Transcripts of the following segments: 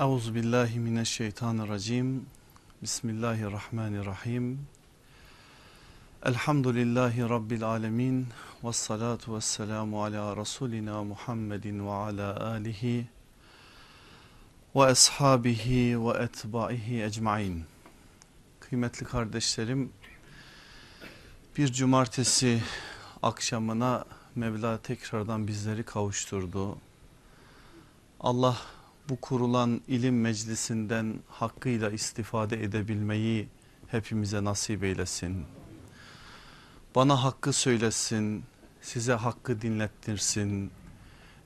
Euzu billahi mineşşeytanirracim. Bismillahirrahmanirrahim. Elhamdülillahi rabbil alamin ve salatu vesselamu ala rasulina Muhammedin ve ala alihi ve ashabihi ve etbaihi ecmaîn. Kıymetli kardeşlerim, bir cumartesi akşamına Mevla tekrardan bizleri kavuşturdu. Allah bu kurulan ilim meclisinden hakkıyla istifade edebilmeyi hepimize nasip eylesin. Bana hakkı söylesin, size hakkı dinlettirsin.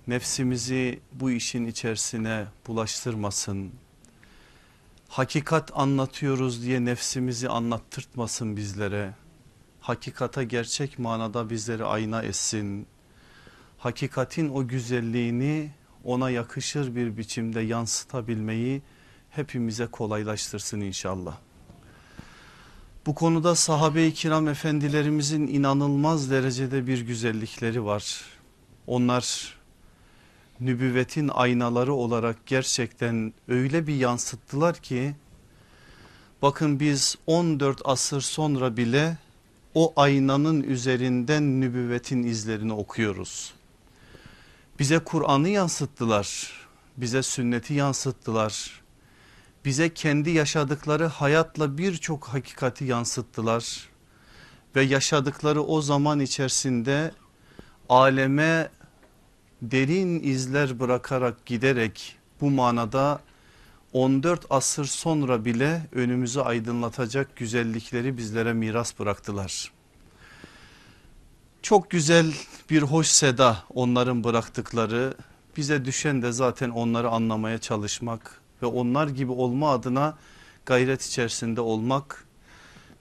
Nefsimizi bu işin içerisine bulaştırmasın. Hakikat anlatıyoruz diye nefsimizi anlattırtmasın bizlere. Hakikata gerçek manada bizleri ayna etsin. Hakikatin o güzelliğini ona yakışır bir biçimde yansıtabilmeyi hepimize kolaylaştırsın inşallah. Bu konuda sahabe-i kiram efendilerimizin inanılmaz derecede bir güzellikleri var. Onlar nübüvvetin aynaları olarak gerçekten öyle bir yansıttılar ki bakın biz 14 asır sonra bile o aynanın üzerinden nübüvvetin izlerini okuyoruz. Bize Kur'an'ı yansıttılar, bize sünneti yansıttılar, bize kendi yaşadıkları hayatla birçok hakikati yansıttılar ve yaşadıkları o zaman içerisinde aleme derin izler bırakarak giderek bu manada 14 asır sonra bile önümüzü aydınlatacak güzellikleri bizlere miras bıraktılar. Çok güzel bir hoş seda onların bıraktıkları bize düşen de zaten onları anlamaya çalışmak ve onlar gibi olma adına gayret içerisinde olmak.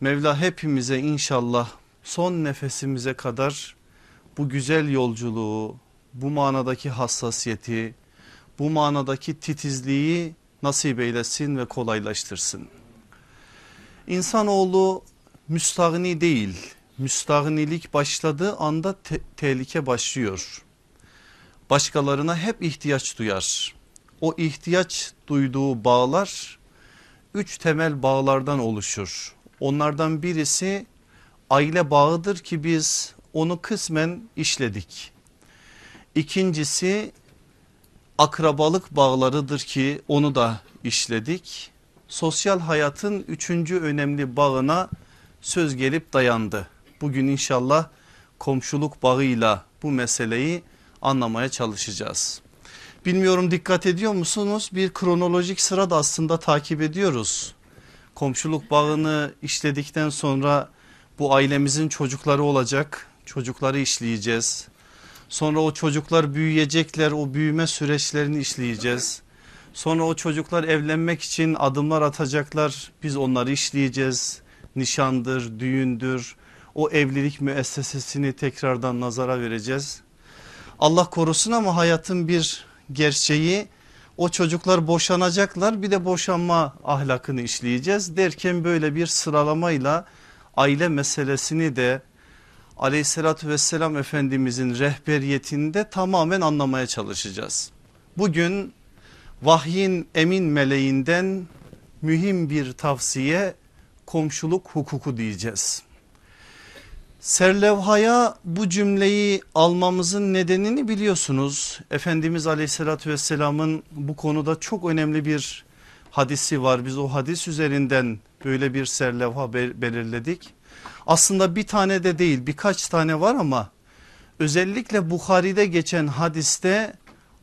Mevla hepimize inşallah son nefesimize kadar bu güzel yolculuğu, bu manadaki hassasiyeti, bu manadaki titizliği nasip eylesin ve kolaylaştırsın. İnsanoğlu müstahni değil müstahnilik başladığı anda te tehlike başlıyor. Başkalarına hep ihtiyaç duyar. O ihtiyaç duyduğu bağlar üç temel bağlardan oluşur. Onlardan birisi aile bağıdır ki biz onu kısmen işledik. İkincisi akrabalık bağlarıdır ki onu da işledik. Sosyal hayatın üçüncü önemli bağına söz gelip dayandı. Bugün inşallah komşuluk bağıyla bu meseleyi anlamaya çalışacağız. Bilmiyorum dikkat ediyor musunuz? Bir kronolojik sırada aslında takip ediyoruz. Komşuluk bağını işledikten sonra bu ailemizin çocukları olacak. Çocukları işleyeceğiz. Sonra o çocuklar büyüyecekler o büyüme süreçlerini işleyeceğiz. Sonra o çocuklar evlenmek için adımlar atacaklar biz onları işleyeceğiz. Nişandır, düğündür, o evlilik müessesesini tekrardan nazara vereceğiz. Allah korusun ama hayatın bir gerçeği o çocuklar boşanacaklar bir de boşanma ahlakını işleyeceğiz derken böyle bir sıralamayla aile meselesini de aleyhissalatü vesselam efendimizin rehberiyetinde tamamen anlamaya çalışacağız. Bugün vahyin emin meleğinden mühim bir tavsiye komşuluk hukuku diyeceğiz. Serlevhaya bu cümleyi almamızın nedenini biliyorsunuz. Efendimiz aleyhissalatü vesselamın bu konuda çok önemli bir hadisi var. Biz o hadis üzerinden böyle bir serlevha belirledik. Aslında bir tane de değil birkaç tane var ama özellikle Bukhari'de geçen hadiste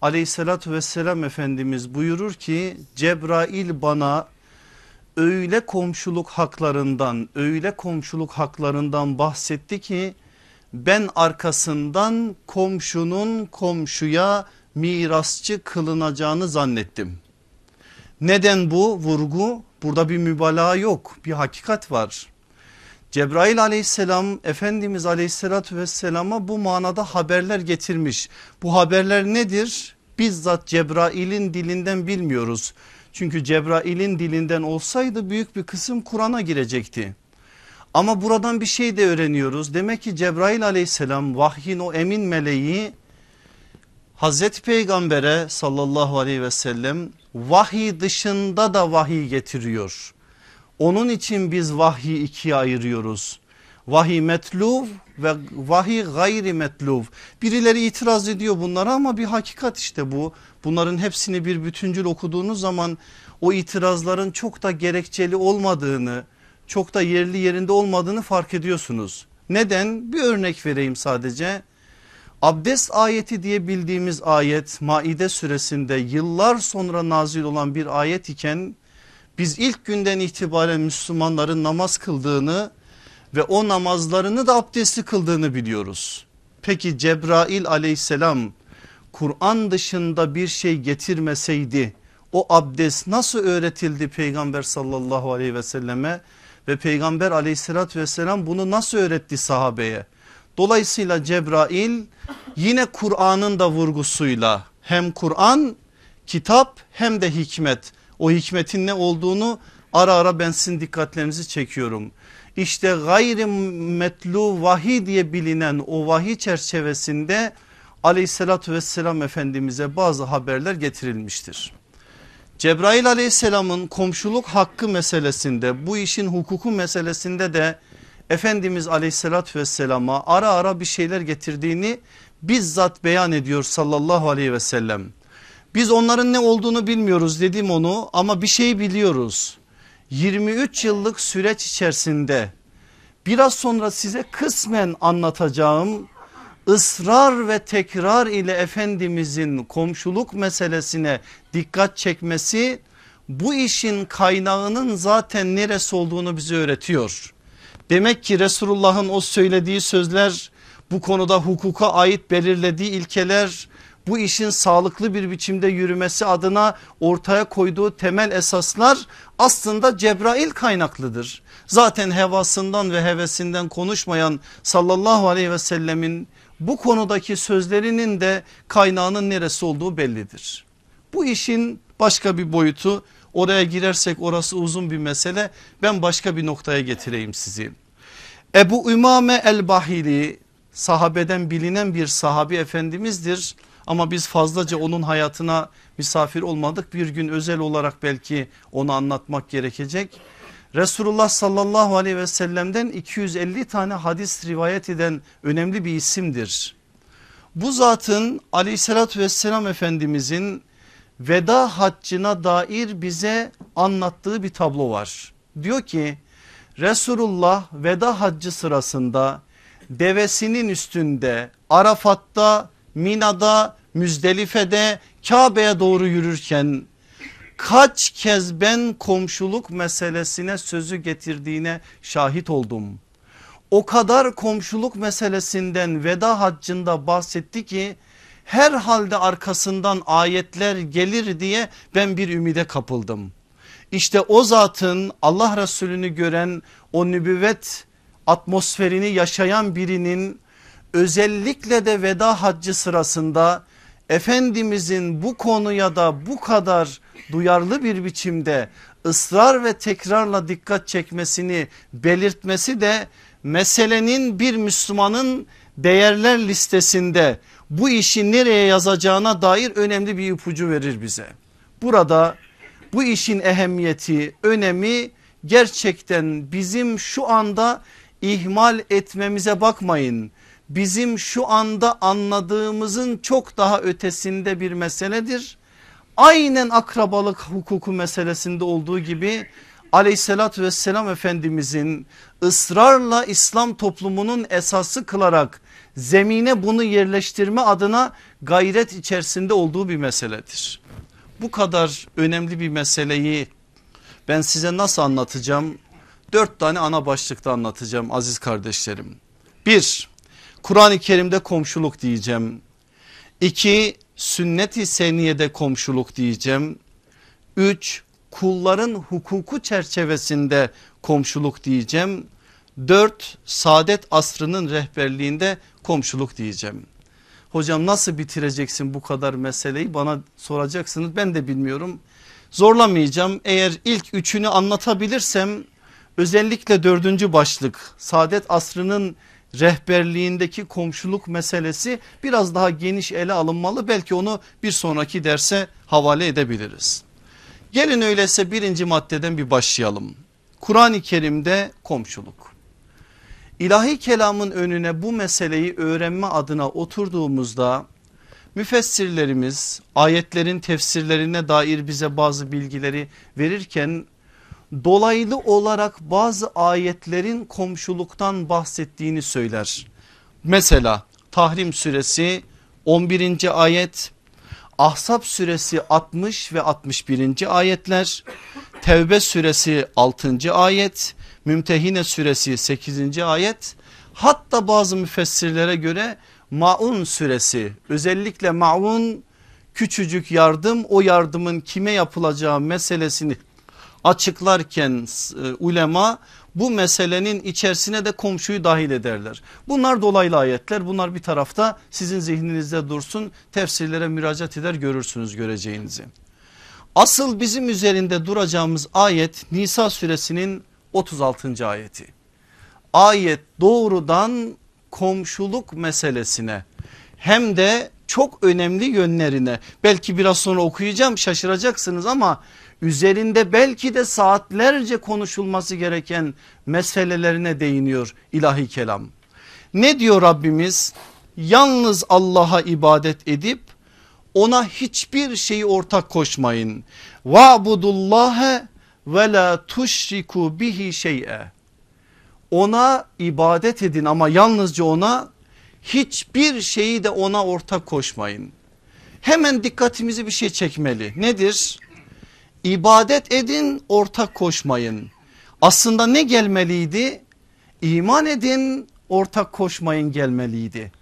aleyhissalatü vesselam Efendimiz buyurur ki Cebrail bana öyle komşuluk haklarından öyle komşuluk haklarından bahsetti ki ben arkasından komşunun komşuya mirasçı kılınacağını zannettim. Neden bu vurgu? Burada bir mübalağa yok bir hakikat var. Cebrail aleyhisselam Efendimiz aleyhissalatü vesselama bu manada haberler getirmiş. Bu haberler nedir? Bizzat Cebrail'in dilinden bilmiyoruz. Çünkü Cebrail'in dilinden olsaydı büyük bir kısım Kur'an'a girecekti. Ama buradan bir şey de öğreniyoruz. Demek ki Cebrail aleyhisselam vahyin o emin meleği Hazreti Peygamber'e sallallahu aleyhi ve sellem vahiy dışında da vahiy getiriyor. Onun için biz vahyi ikiye ayırıyoruz. Vahiy metluv ve vahiy gayri metluv. Birileri itiraz ediyor bunlara ama bir hakikat işte bu. Bunların hepsini bir bütüncül okuduğunuz zaman o itirazların çok da gerekçeli olmadığını, çok da yerli yerinde olmadığını fark ediyorsunuz. Neden? Bir örnek vereyim sadece. Abdest ayeti diye bildiğimiz ayet Maide suresinde yıllar sonra nazil olan bir ayet iken biz ilk günden itibaren Müslümanların namaz kıldığını ve o namazlarını da abdestli kıldığını biliyoruz. Peki Cebrail aleyhisselam Kur'an dışında bir şey getirmeseydi o abdest nasıl öğretildi peygamber sallallahu aleyhi ve selleme ve peygamber aleyhissalatü vesselam bunu nasıl öğretti sahabeye? Dolayısıyla Cebrail yine Kur'an'ın da vurgusuyla hem Kur'an kitap hem de hikmet o hikmetin ne olduğunu ara ara ben sizin dikkatlerinizi çekiyorum. İşte gayri metlu vahiy diye bilinen o vahiy çerçevesinde aleyhissalatü vesselam efendimize bazı haberler getirilmiştir. Cebrail aleyhisselamın komşuluk hakkı meselesinde bu işin hukuku meselesinde de Efendimiz aleyhissalatü vesselama ara ara bir şeyler getirdiğini bizzat beyan ediyor sallallahu aleyhi ve sellem. Biz onların ne olduğunu bilmiyoruz dedim onu ama bir şey biliyoruz. 23 yıllık süreç içerisinde biraz sonra size kısmen anlatacağım ısrar ve tekrar ile Efendimizin komşuluk meselesine dikkat çekmesi bu işin kaynağının zaten neresi olduğunu bize öğretiyor. Demek ki Resulullah'ın o söylediği sözler bu konuda hukuka ait belirlediği ilkeler bu işin sağlıklı bir biçimde yürümesi adına ortaya koyduğu temel esaslar aslında Cebrail kaynaklıdır. Zaten hevasından ve hevesinden konuşmayan sallallahu aleyhi ve sellemin bu konudaki sözlerinin de kaynağının neresi olduğu bellidir. Bu işin başka bir boyutu oraya girersek orası uzun bir mesele ben başka bir noktaya getireyim sizi. Ebu Ümame el-Bahili sahabeden bilinen bir sahabi efendimizdir ama biz fazlaca onun hayatına misafir olmadık bir gün özel olarak belki onu anlatmak gerekecek. Resulullah sallallahu aleyhi ve sellem'den 250 tane hadis rivayet eden önemli bir isimdir. Bu zatın aleyhissalatü vesselam efendimizin veda haccına dair bize anlattığı bir tablo var. Diyor ki Resulullah veda haccı sırasında devesinin üstünde Arafat'ta Mina'da Müzdelife'de Kabe'ye doğru yürürken kaç kez ben komşuluk meselesine sözü getirdiğine şahit oldum. O kadar komşuluk meselesinden veda haccında bahsetti ki herhalde arkasından ayetler gelir diye ben bir ümide kapıldım. İşte o zatın Allah Resulü'nü gören o nübüvvet atmosferini yaşayan birinin özellikle de veda haccı sırasında Efendimizin bu konuya da bu kadar duyarlı bir biçimde ısrar ve tekrarla dikkat çekmesini belirtmesi de meselenin bir Müslümanın değerler listesinde bu işi nereye yazacağına dair önemli bir ipucu verir bize. Burada bu işin ehemmiyeti, önemi gerçekten bizim şu anda ihmal etmemize bakmayın. Bizim şu anda anladığımızın çok daha ötesinde bir meseledir. Aynen akrabalık hukuku meselesinde olduğu gibi aleyhissalatü vesselam efendimizin ısrarla İslam toplumunun esası kılarak zemine bunu yerleştirme adına gayret içerisinde olduğu bir meseledir. Bu kadar önemli bir meseleyi ben size nasıl anlatacağım? Dört tane ana başlıkta anlatacağım aziz kardeşlerim. Bir, Kur'an-ı Kerim'de komşuluk diyeceğim. İki, sünnet-i seniyede komşuluk diyeceğim. Üç, kulların hukuku çerçevesinde komşuluk diyeceğim. Dört, saadet asrının rehberliğinde komşuluk diyeceğim. Hocam nasıl bitireceksin bu kadar meseleyi bana soracaksınız ben de bilmiyorum. Zorlamayacağım eğer ilk üçünü anlatabilirsem özellikle dördüncü başlık saadet asrının rehberliğindeki komşuluk meselesi biraz daha geniş ele alınmalı. Belki onu bir sonraki derse havale edebiliriz. Gelin öyleyse birinci maddeden bir başlayalım. Kur'an-ı Kerim'de komşuluk. İlahi kelamın önüne bu meseleyi öğrenme adına oturduğumuzda müfessirlerimiz ayetlerin tefsirlerine dair bize bazı bilgileri verirken dolaylı olarak bazı ayetlerin komşuluktan bahsettiğini söyler. Mesela Tahrim suresi 11. ayet Ahzab suresi 60 ve 61. ayetler Tevbe suresi 6. ayet Mümtehine suresi 8. ayet hatta bazı müfessirlere göre Maun suresi özellikle Maun küçücük yardım o yardımın kime yapılacağı meselesini açıklarken e, ulema bu meselenin içerisine de komşuyu dahil ederler. Bunlar dolaylı ayetler bunlar bir tarafta sizin zihninizde dursun tefsirlere müracaat eder görürsünüz göreceğinizi. Asıl bizim üzerinde duracağımız ayet Nisa suresinin 36. ayeti. Ayet doğrudan komşuluk meselesine hem de çok önemli yönlerine belki biraz sonra okuyacağım şaşıracaksınız ama üzerinde belki de saatlerce konuşulması gereken meselelerine değiniyor ilahi kelam. Ne diyor Rabbimiz? Yalnız Allah'a ibadet edip ona hiçbir şeyi ortak koşmayın. Va'budullahe ve la tuşriku bihi şey'e. Ona ibadet edin ama yalnızca ona hiçbir şeyi de ona ortak koşmayın. Hemen dikkatimizi bir şey çekmeli. Nedir? İbadet edin ortak koşmayın. Aslında ne gelmeliydi? İman edin ortak koşmayın gelmeliydi.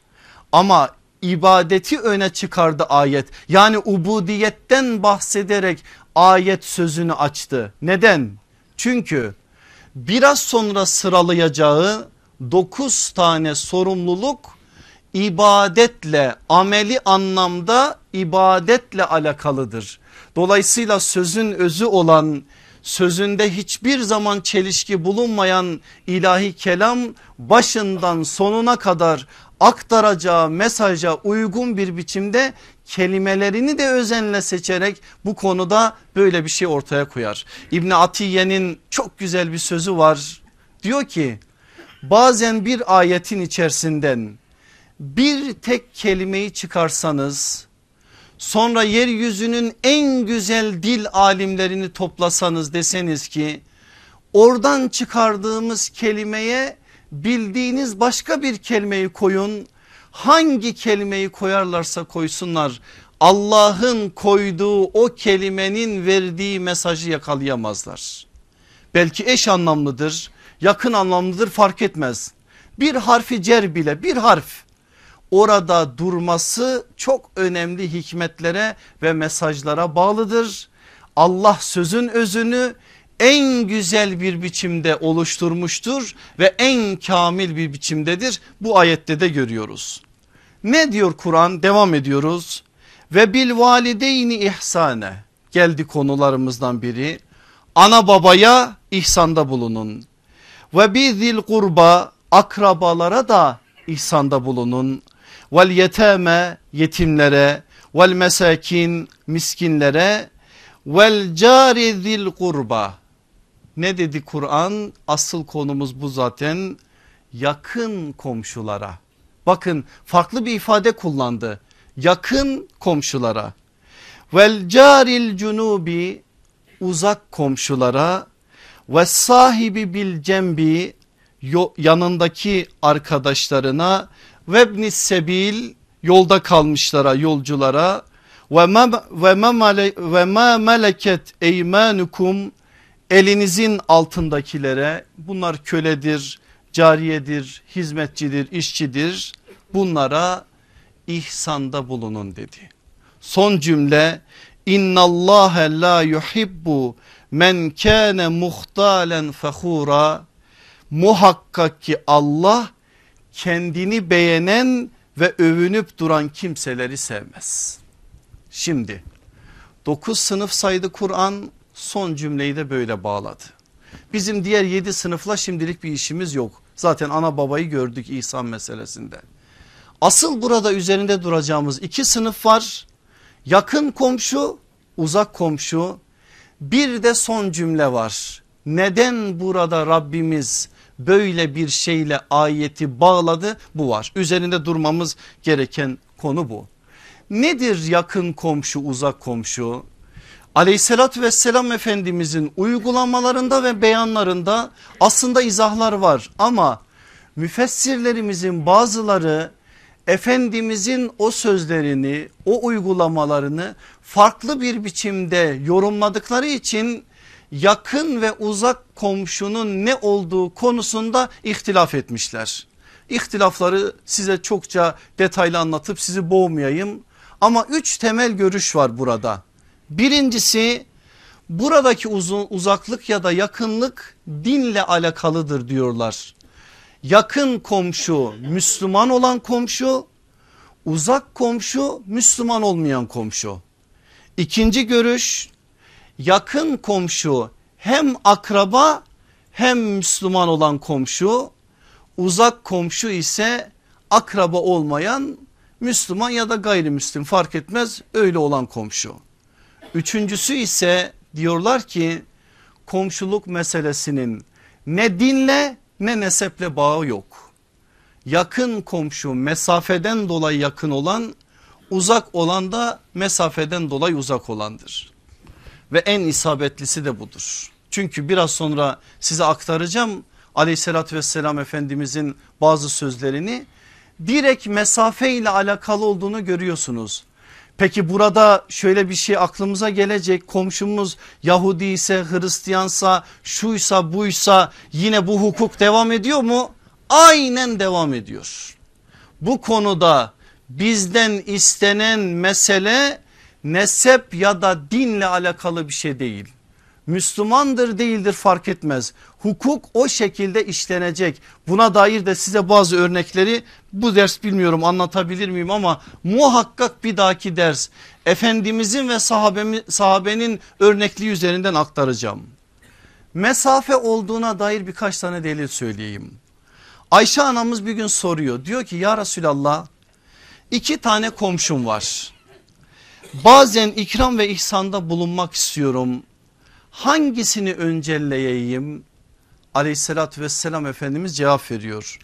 Ama ibadeti öne çıkardı ayet. Yani ubudiyetten bahsederek ayet sözünü açtı. Neden? Çünkü biraz sonra sıralayacağı dokuz tane sorumluluk ibadetle ameli anlamda ibadetle alakalıdır. Dolayısıyla sözün özü olan sözünde hiçbir zaman çelişki bulunmayan ilahi kelam başından sonuna kadar aktaracağı mesaja uygun bir biçimde kelimelerini de özenle seçerek bu konuda böyle bir şey ortaya koyar. İbni Atiye'nin çok güzel bir sözü var diyor ki bazen bir ayetin içerisinden bir tek kelimeyi çıkarsanız sonra yeryüzünün en güzel dil alimlerini toplasanız deseniz ki oradan çıkardığımız kelimeye bildiğiniz başka bir kelimeyi koyun. Hangi kelimeyi koyarlarsa koysunlar Allah'ın koyduğu o kelimenin verdiği mesajı yakalayamazlar. Belki eş anlamlıdır yakın anlamlıdır fark etmez. Bir harfi cer bile bir harf orada durması çok önemli hikmetlere ve mesajlara bağlıdır. Allah sözün özünü en güzel bir biçimde oluşturmuştur ve en kamil bir biçimdedir. Bu ayette de görüyoruz. Ne diyor Kur'an devam ediyoruz. Ve bil valideyni ihsane geldi konularımızdan biri. Ana babaya ihsanda bulunun. Ve bizil kurba akrabalara da ihsanda bulunun vel yeteme yetimlere vel mesakin miskinlere vel cari zil kurba. Ne dedi Kur'an? Asıl konumuz bu zaten yakın komşulara. Bakın farklı bir ifade kullandı. Yakın komşulara. Vel caril cunubi uzak komşulara. Ve sahibi bil cembi yanındaki arkadaşlarına vebnis sebil yolda kalmışlara yolculara. Ve ma, meleket eymanukum elinizin altındakilere. Bunlar köledir, cariyedir, hizmetçidir, işçidir. Bunlara ihsanda bulunun dedi. Son cümle innallâhe la yuhibbu men kâne muhtalen fehura muhakkak ki Allah kendini beğenen ve övünüp duran kimseleri sevmez. Şimdi 9 sınıf saydı Kur'an son cümleyi de böyle bağladı. Bizim diğer 7 sınıfla şimdilik bir işimiz yok. Zaten ana babayı gördük İhsan meselesinde. Asıl burada üzerinde duracağımız iki sınıf var. Yakın komşu, uzak komşu. Bir de son cümle var. Neden burada Rabbimiz böyle bir şeyle ayeti bağladı? Bu var. Üzerinde durmamız gereken konu bu. Nedir yakın komşu uzak komşu? Aleyhissalatü vesselam Efendimizin uygulamalarında ve beyanlarında aslında izahlar var ama müfessirlerimizin bazıları Efendimizin o sözlerini o uygulamalarını farklı bir biçimde yorumladıkları için yakın ve uzak komşunun ne olduğu konusunda ihtilaf etmişler. İhtilafları size çokça detaylı anlatıp sizi boğmayayım ama üç temel görüş var burada. Birincisi buradaki uzun, uzaklık ya da yakınlık dinle alakalıdır diyorlar. Yakın komşu Müslüman olan komşu uzak komşu Müslüman olmayan komşu. İkinci görüş yakın komşu hem akraba hem Müslüman olan komşu uzak komşu ise akraba olmayan Müslüman ya da gayrimüslim fark etmez öyle olan komşu. Üçüncüsü ise diyorlar ki komşuluk meselesinin ne dinle ne neseple bağı yok. Yakın komşu mesafeden dolayı yakın olan uzak olan da mesafeden dolayı uzak olandır. Ve en isabetlisi de budur. Çünkü biraz sonra size aktaracağım aleyhissalatü vesselam efendimizin bazı sözlerini direkt mesafe ile alakalı olduğunu görüyorsunuz. Peki burada şöyle bir şey aklımıza gelecek komşumuz Yahudi ise Hristiyansa şuysa buysa yine bu hukuk devam ediyor mu? Aynen devam ediyor. Bu konuda bizden istenen mesele nesep ya da dinle alakalı bir şey değil. Müslümandır değildir fark etmez. Hukuk o şekilde işlenecek. Buna dair de size bazı örnekleri bu ders bilmiyorum anlatabilir miyim ama muhakkak bir dahaki ders Efendimizin ve sahabemi, sahabenin örnekliği üzerinden aktaracağım. Mesafe olduğuna dair birkaç tane delil söyleyeyim. Ayşe anamız bir gün soruyor diyor ki ya Resulallah iki tane komşum var. Bazen ikram ve ihsanda bulunmak istiyorum hangisini öncelleyeyim? Aleyhissalatü vesselam Efendimiz cevap veriyor.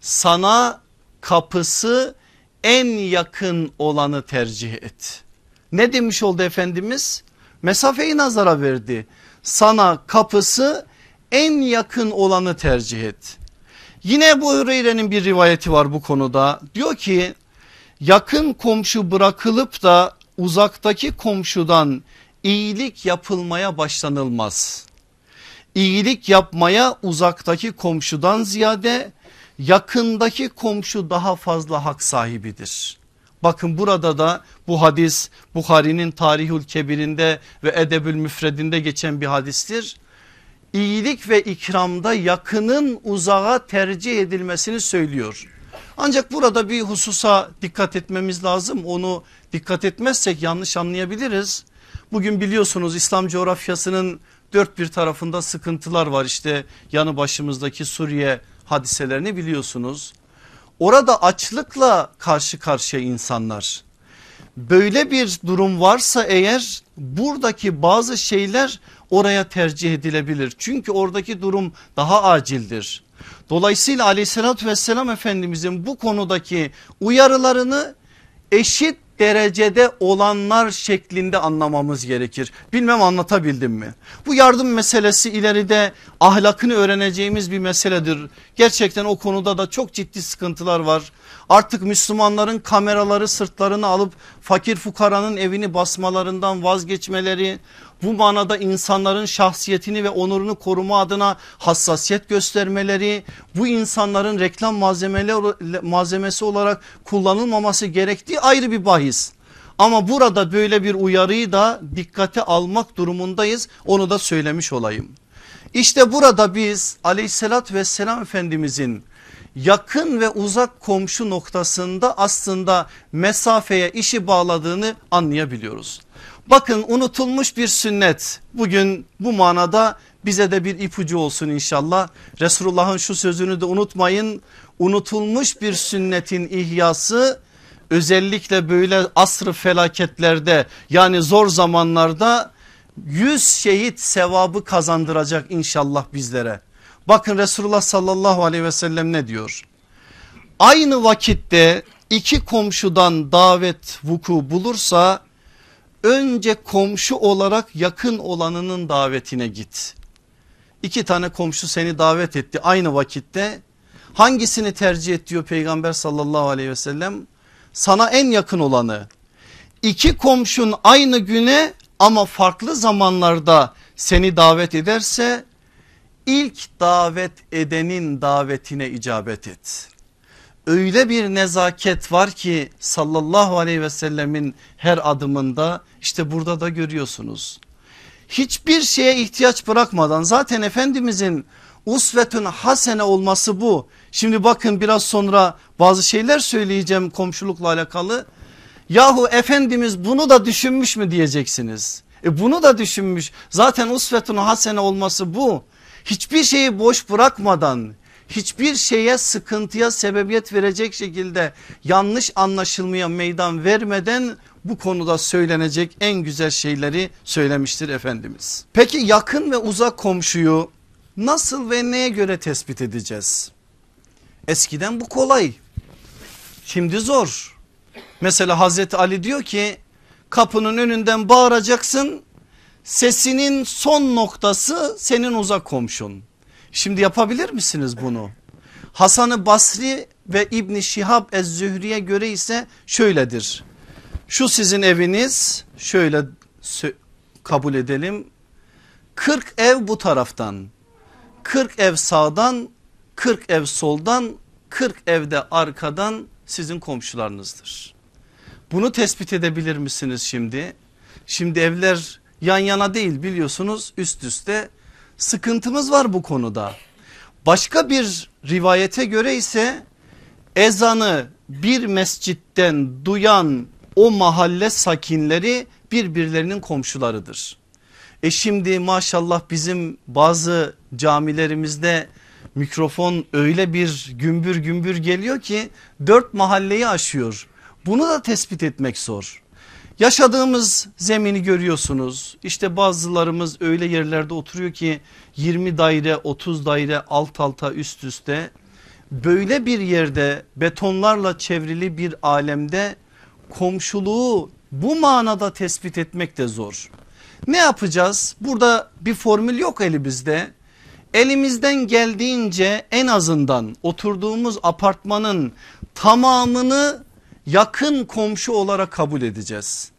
Sana kapısı en yakın olanı tercih et. Ne demiş oldu Efendimiz? Mesafeyi nazara verdi. Sana kapısı en yakın olanı tercih et. Yine bu Hüreyre'nin bir rivayeti var bu konuda. Diyor ki yakın komşu bırakılıp da uzaktaki komşudan iyilik yapılmaya başlanılmaz. İyilik yapmaya uzaktaki komşudan ziyade yakındaki komşu daha fazla hak sahibidir. Bakın burada da bu hadis Bukhari'nin Tarihül Kebir'inde ve Edebül Müfredinde geçen bir hadistir. İyilik ve ikramda yakının uzağa tercih edilmesini söylüyor. Ancak burada bir hususa dikkat etmemiz lazım. Onu dikkat etmezsek yanlış anlayabiliriz. Bugün biliyorsunuz İslam coğrafyasının dört bir tarafında sıkıntılar var işte yanı başımızdaki Suriye hadiselerini biliyorsunuz. Orada açlıkla karşı karşıya insanlar. Böyle bir durum varsa eğer buradaki bazı şeyler oraya tercih edilebilir. Çünkü oradaki durum daha acildir. Dolayısıyla aleyhissalatü vesselam efendimizin bu konudaki uyarılarını eşit derecede olanlar şeklinde anlamamız gerekir. Bilmem anlatabildim mi? Bu yardım meselesi ileride ahlakını öğreneceğimiz bir meseledir. Gerçekten o konuda da çok ciddi sıkıntılar var. Artık Müslümanların kameraları sırtlarını alıp fakir fukaranın evini basmalarından vazgeçmeleri bu manada insanların şahsiyetini ve onurunu koruma adına hassasiyet göstermeleri bu insanların reklam malzemesi olarak kullanılmaması gerektiği ayrı bir bahis. Ama burada böyle bir uyarıyı da dikkate almak durumundayız onu da söylemiş olayım. İşte burada biz aleyhissalat vesselam efendimizin yakın ve uzak komşu noktasında aslında mesafeye işi bağladığını anlayabiliyoruz. Bakın unutulmuş bir sünnet bugün bu manada bize de bir ipucu olsun inşallah. Resulullah'ın şu sözünü de unutmayın. Unutulmuş bir sünnetin ihyası özellikle böyle asrı felaketlerde yani zor zamanlarda yüz şehit sevabı kazandıracak inşallah bizlere. Bakın Resulullah sallallahu aleyhi ve sellem ne diyor? Aynı vakitte iki komşudan davet vuku bulursa önce komşu olarak yakın olanının davetine git. İki tane komşu seni davet etti aynı vakitte. Hangisini tercih et diyor peygamber sallallahu aleyhi ve sellem? Sana en yakın olanı. İki komşun aynı güne ama farklı zamanlarda seni davet ederse ilk davet edenin davetine icabet et. Öyle bir nezaket var ki sallallahu aleyhi ve sellemin her adımında işte burada da görüyorsunuz. Hiçbir şeye ihtiyaç bırakmadan zaten Efendimizin usvetün hasene olması bu. Şimdi bakın biraz sonra bazı şeyler söyleyeceğim komşulukla alakalı. Yahu Efendimiz bunu da düşünmüş mü diyeceksiniz. E bunu da düşünmüş. Zaten usvetun hasene olması bu. Hiçbir şeyi boş bırakmadan hiçbir şeye sıkıntıya sebebiyet verecek şekilde yanlış anlaşılmaya meydan vermeden bu konuda söylenecek en güzel şeyleri söylemiştir Efendimiz. Peki yakın ve uzak komşuyu nasıl ve neye göre tespit edeceğiz? Eskiden bu kolay. Şimdi zor. Mesela Hazreti Ali diyor ki kapının önünden bağıracaksın. Sesinin son noktası senin uzak komşun. Şimdi yapabilir misiniz bunu? Hasan-ı Basri ve İbni Şihab Ez-Zühri'ye göre ise şöyledir. Şu sizin eviniz şöyle kabul edelim. 40 ev bu taraftan 40 ev sağdan 40 ev soldan 40 evde arkadan sizin komşularınızdır. Bunu tespit edebilir misiniz şimdi? Şimdi evler yan yana değil biliyorsunuz üst üste sıkıntımız var bu konuda. Başka bir rivayete göre ise ezanı bir mescitten duyan o mahalle sakinleri birbirlerinin komşularıdır. E şimdi maşallah bizim bazı camilerimizde mikrofon öyle bir gümbür gümbür geliyor ki dört mahalleyi aşıyor. Bunu da tespit etmek zor. Yaşadığımız zemini görüyorsunuz. İşte bazılarımız öyle yerlerde oturuyor ki 20 daire 30 daire alt alta üst üste. Böyle bir yerde betonlarla çevrili bir alemde komşuluğu bu manada tespit etmek de zor. Ne yapacağız? Burada bir formül yok elimizde. Elimizden geldiğince en azından oturduğumuz apartmanın tamamını yakın komşu olarak kabul edeceğiz.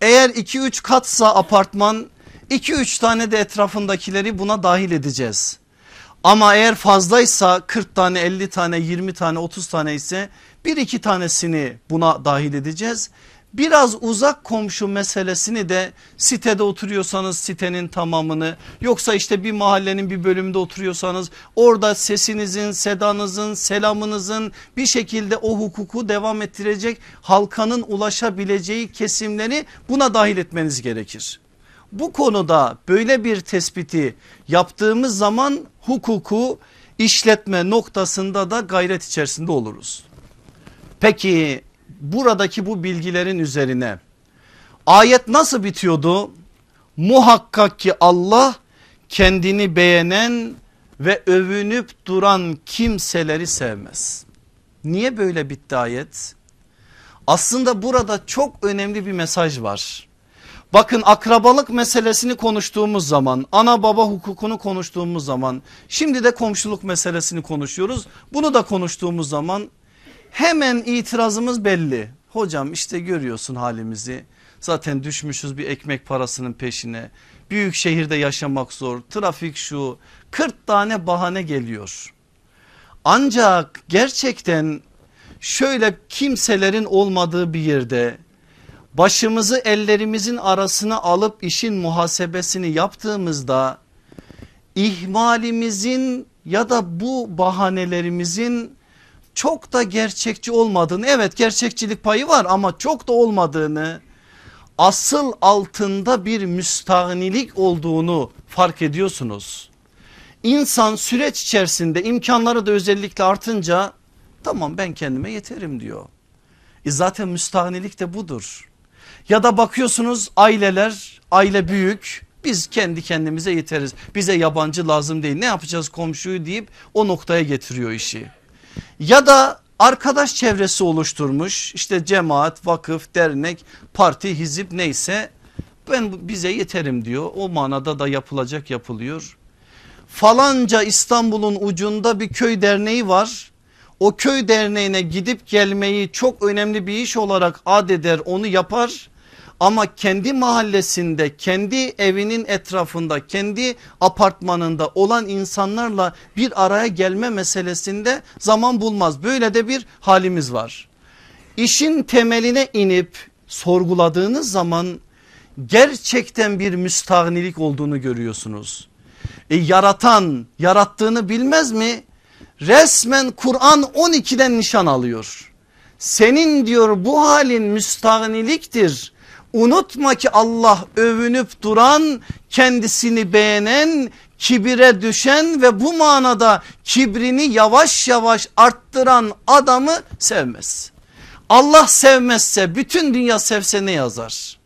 Eğer 2-3 katsa apartman 2-3 tane de etrafındakileri buna dahil edeceğiz. Ama eğer fazlaysa 40 tane 50 tane 20 tane 30 tane ise bir iki tanesini buna dahil edeceğiz. Biraz uzak komşu meselesini de sitede oturuyorsanız sitenin tamamını yoksa işte bir mahallenin bir bölümünde oturuyorsanız orada sesinizin sedanızın selamınızın bir şekilde o hukuku devam ettirecek halkanın ulaşabileceği kesimleri buna dahil etmeniz gerekir. Bu konuda böyle bir tespiti yaptığımız zaman hukuku işletme noktasında da gayret içerisinde oluruz. Peki buradaki bu bilgilerin üzerine ayet nasıl bitiyordu? Muhakkak ki Allah kendini beğenen ve övünüp duran kimseleri sevmez. Niye böyle bitti ayet? Aslında burada çok önemli bir mesaj var. Bakın akrabalık meselesini konuştuğumuz zaman ana baba hukukunu konuştuğumuz zaman şimdi de komşuluk meselesini konuşuyoruz. Bunu da konuştuğumuz zaman Hemen itirazımız belli. Hocam işte görüyorsun halimizi. Zaten düşmüşüz bir ekmek parasının peşine. Büyük şehirde yaşamak zor. Trafik şu 40 tane bahane geliyor. Ancak gerçekten şöyle kimselerin olmadığı bir yerde başımızı ellerimizin arasına alıp işin muhasebesini yaptığımızda ihmalimizin ya da bu bahanelerimizin çok da gerçekçi olmadığını evet gerçekçilik payı var ama çok da olmadığını asıl altında bir müstahnilik olduğunu fark ediyorsunuz. İnsan süreç içerisinde imkanları da özellikle artınca tamam ben kendime yeterim diyor. E zaten müstahnilik de budur. Ya da bakıyorsunuz aileler aile büyük Biz kendi kendimize yeteriz. Bize yabancı lazım değil. Ne yapacağız komşuyu deyip o noktaya getiriyor işi. Ya da arkadaş çevresi oluşturmuş işte cemaat, vakıf, dernek, parti, hizip neyse ben bize yeterim diyor. O manada da yapılacak yapılıyor. Falanca İstanbul'un ucunda bir köy derneği var. O köy derneğine gidip gelmeyi çok önemli bir iş olarak adeder onu yapar ama kendi mahallesinde kendi evinin etrafında kendi apartmanında olan insanlarla bir araya gelme meselesinde zaman bulmaz. Böyle de bir halimiz var. İşin temeline inip sorguladığınız zaman gerçekten bir müstahnilik olduğunu görüyorsunuz. E, yaratan yarattığını bilmez mi? Resmen Kur'an 12'den nişan alıyor. Senin diyor bu halin müstahniliktir Unutma ki Allah övünüp duran kendisini beğenen kibire düşen ve bu manada kibrini yavaş yavaş arttıran adamı sevmez. Allah sevmezse bütün dünya sevse ne yazar?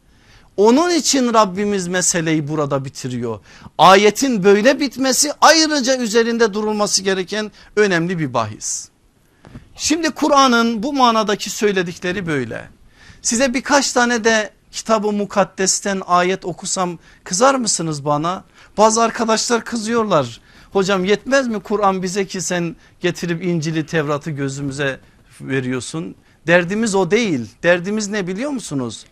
Onun için Rabbimiz meseleyi burada bitiriyor. Ayetin böyle bitmesi ayrıca üzerinde durulması gereken önemli bir bahis. Şimdi Kur'an'ın bu manadaki söyledikleri böyle. Size birkaç tane de kitabı mukaddesten ayet okusam kızar mısınız bana? Bazı arkadaşlar kızıyorlar. Hocam yetmez mi Kur'an bize ki sen getirip İncil'i Tevrat'ı gözümüze veriyorsun. Derdimiz o değil. Derdimiz ne biliyor musunuz?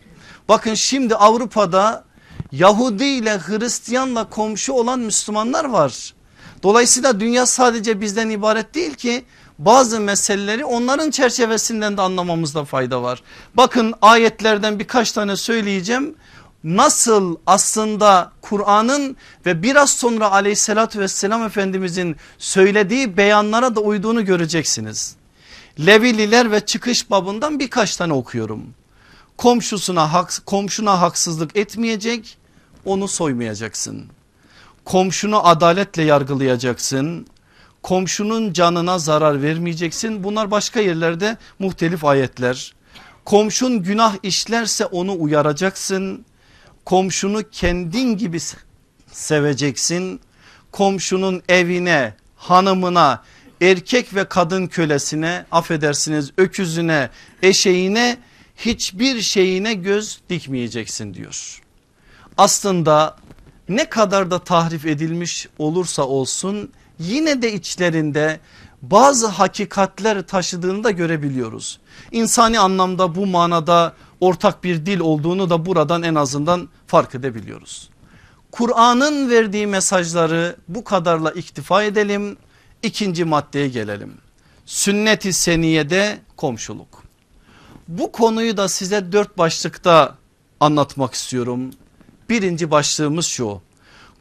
Bakın şimdi Avrupa'da Yahudi ile Hristiyanla komşu olan Müslümanlar var. Dolayısıyla dünya sadece bizden ibaret değil ki bazı meseleleri onların çerçevesinden de anlamamızda fayda var. Bakın ayetlerden birkaç tane söyleyeceğim. Nasıl aslında Kur'an'ın ve biraz sonra aleyhissalatü vesselam efendimizin söylediği beyanlara da uyduğunu göreceksiniz. Levililer ve çıkış babından birkaç tane okuyorum. Komşusuna hak, komşuna haksızlık etmeyecek onu soymayacaksın. Komşunu adaletle yargılayacaksın komşunun canına zarar vermeyeceksin. Bunlar başka yerlerde muhtelif ayetler. Komşun günah işlerse onu uyaracaksın. Komşunu kendin gibi seveceksin. Komşunun evine, hanımına, erkek ve kadın kölesine, affedersiniz öküzüne, eşeğine hiçbir şeyine göz dikmeyeceksin diyor. Aslında ne kadar da tahrif edilmiş olursa olsun yine de içlerinde bazı hakikatler taşıdığını da görebiliyoruz. İnsani anlamda bu manada ortak bir dil olduğunu da buradan en azından fark edebiliyoruz. Kur'an'ın verdiği mesajları bu kadarla iktifa edelim. İkinci maddeye gelelim. Sünnet-i seniyede komşuluk. Bu konuyu da size dört başlıkta anlatmak istiyorum. Birinci başlığımız şu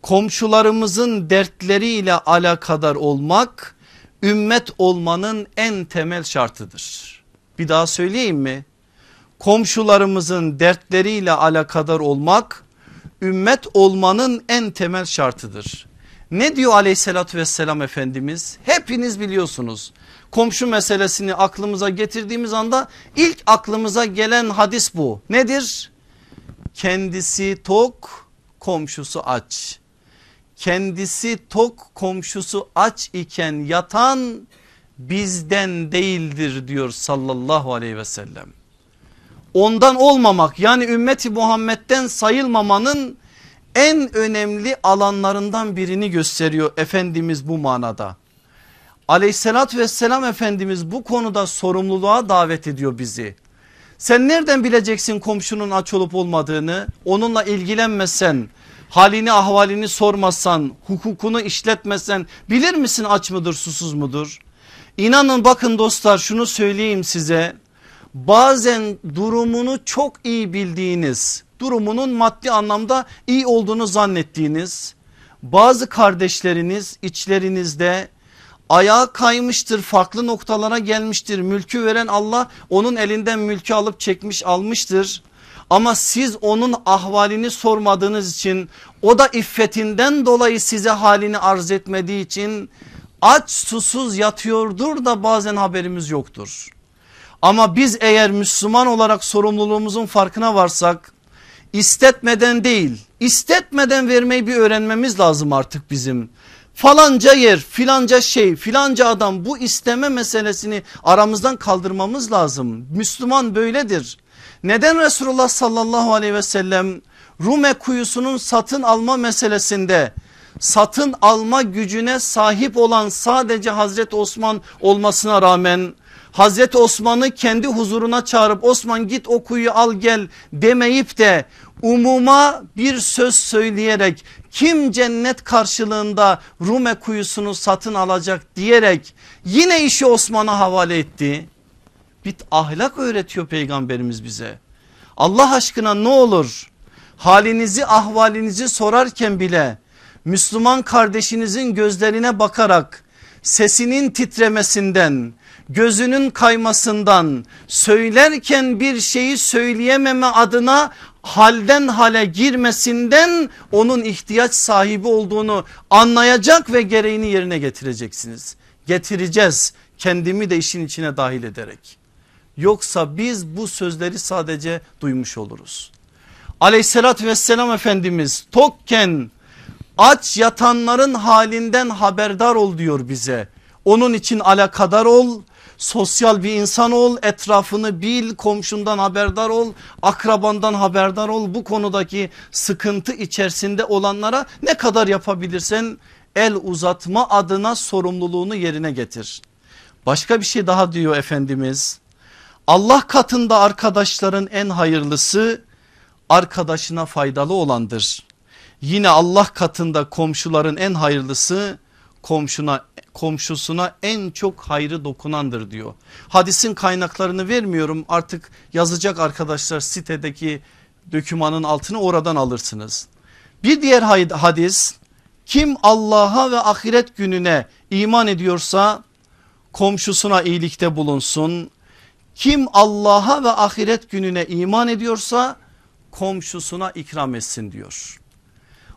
komşularımızın dertleriyle alakadar olmak ümmet olmanın en temel şartıdır. Bir daha söyleyeyim mi? Komşularımızın dertleriyle alakadar olmak ümmet olmanın en temel şartıdır. Ne diyor aleyhissalatü vesselam Efendimiz? Hepiniz biliyorsunuz. Komşu meselesini aklımıza getirdiğimiz anda ilk aklımıza gelen hadis bu. Nedir? Kendisi tok, komşusu aç kendisi tok komşusu aç iken yatan bizden değildir diyor sallallahu aleyhi ve sellem. Ondan olmamak yani ümmeti Muhammed'den sayılmamanın en önemli alanlarından birini gösteriyor Efendimiz bu manada. Aleyhissalatü vesselam Efendimiz bu konuda sorumluluğa davet ediyor bizi. Sen nereden bileceksin komşunun aç olup olmadığını onunla ilgilenmesen halini ahvalini sormazsan hukukunu işletmezsen bilir misin aç mıdır susuz mudur? İnanın bakın dostlar şunu söyleyeyim size bazen durumunu çok iyi bildiğiniz durumunun maddi anlamda iyi olduğunu zannettiğiniz bazı kardeşleriniz içlerinizde ayağa kaymıştır farklı noktalara gelmiştir mülkü veren Allah onun elinden mülkü alıp çekmiş almıştır ama siz onun ahvalini sormadığınız için o da iffetinden dolayı size halini arz etmediği için aç susuz yatıyordur da bazen haberimiz yoktur. Ama biz eğer Müslüman olarak sorumluluğumuzun farkına varsak istetmeden değil istetmeden vermeyi bir öğrenmemiz lazım artık bizim. Falanca yer filanca şey filanca adam bu isteme meselesini aramızdan kaldırmamız lazım. Müslüman böyledir. Neden Resulullah sallallahu aleyhi ve sellem Rume kuyusunun satın alma meselesinde satın alma gücüne sahip olan sadece Hazreti Osman olmasına rağmen Hazreti Osman'ı kendi huzuruna çağırıp Osman git o kuyuyu al gel demeyip de umuma bir söz söyleyerek kim cennet karşılığında Rume kuyusunu satın alacak diyerek yine işi Osman'a havale etti. Bir ahlak öğretiyor peygamberimiz bize. Allah aşkına ne olur halinizi ahvalinizi sorarken bile Müslüman kardeşinizin gözlerine bakarak sesinin titremesinden gözünün kaymasından söylerken bir şeyi söyleyememe adına halden hale girmesinden onun ihtiyaç sahibi olduğunu anlayacak ve gereğini yerine getireceksiniz. Getireceğiz kendimi de işin içine dahil ederek. Yoksa biz bu sözleri sadece duymuş oluruz. Aleyhissalatü vesselam Efendimiz tokken aç yatanların halinden haberdar ol diyor bize. Onun için alakadar ol sosyal bir insan ol etrafını bil komşundan haberdar ol akrabandan haberdar ol bu konudaki sıkıntı içerisinde olanlara ne kadar yapabilirsen el uzatma adına sorumluluğunu yerine getir. Başka bir şey daha diyor Efendimiz Allah katında arkadaşların en hayırlısı arkadaşına faydalı olandır. Yine Allah katında komşuların en hayırlısı komşuna komşusuna en çok hayrı dokunandır diyor. Hadisin kaynaklarını vermiyorum artık yazacak arkadaşlar sitedeki dökümanın altını oradan alırsınız. Bir diğer hadis kim Allah'a ve ahiret gününe iman ediyorsa komşusuna iyilikte bulunsun. Kim Allah'a ve ahiret gününe iman ediyorsa komşusuna ikram etsin diyor.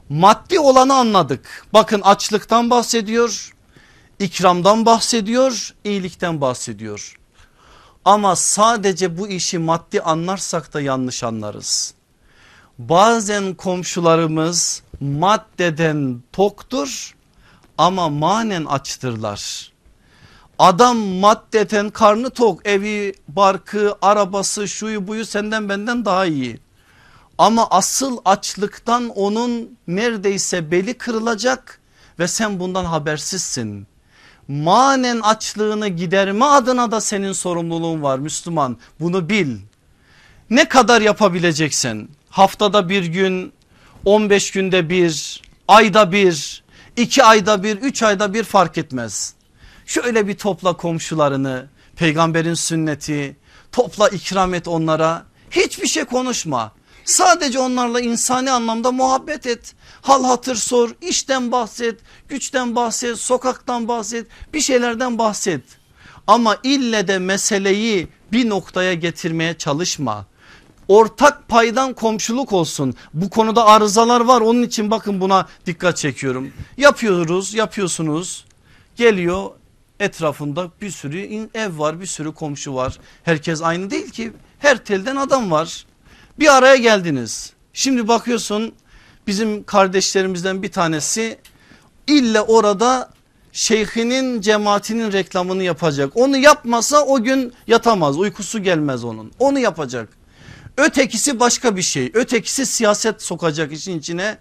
Maddi olanı anladık. Bakın açlıktan bahsediyor, ikramdan bahsediyor, iyilikten bahsediyor. Ama sadece bu işi maddi anlarsak da yanlış anlarız. Bazen komşularımız maddeden toktur ama manen açtırlar. Adam maddeten karnı tok evi barkı arabası şuyu buyu senden benden daha iyi. Ama asıl açlıktan onun neredeyse beli kırılacak ve sen bundan habersizsin. Manen açlığını giderme adına da senin sorumluluğun var Müslüman bunu bil. Ne kadar yapabileceksin haftada bir gün 15 günde bir ayda bir iki ayda bir üç ayda bir fark etmez. Şöyle bir topla komşularını peygamberin sünneti topla ikram et onlara hiçbir şey konuşma Sadece onlarla insani anlamda muhabbet et. Hal hatır sor, işten bahset, güçten bahset, sokaktan bahset, bir şeylerden bahset. Ama ille de meseleyi bir noktaya getirmeye çalışma. Ortak paydan komşuluk olsun. Bu konuda arızalar var onun için bakın buna dikkat çekiyorum. Yapıyoruz, yapıyorsunuz. Geliyor etrafında bir sürü ev var, bir sürü komşu var. Herkes aynı değil ki. Her telden adam var. Bir araya geldiniz. Şimdi bakıyorsun bizim kardeşlerimizden bir tanesi ille orada şeyhinin cemaatinin reklamını yapacak. Onu yapmasa o gün yatamaz uykusu gelmez onun onu yapacak. Ötekisi başka bir şey ötekisi siyaset sokacak işin içine.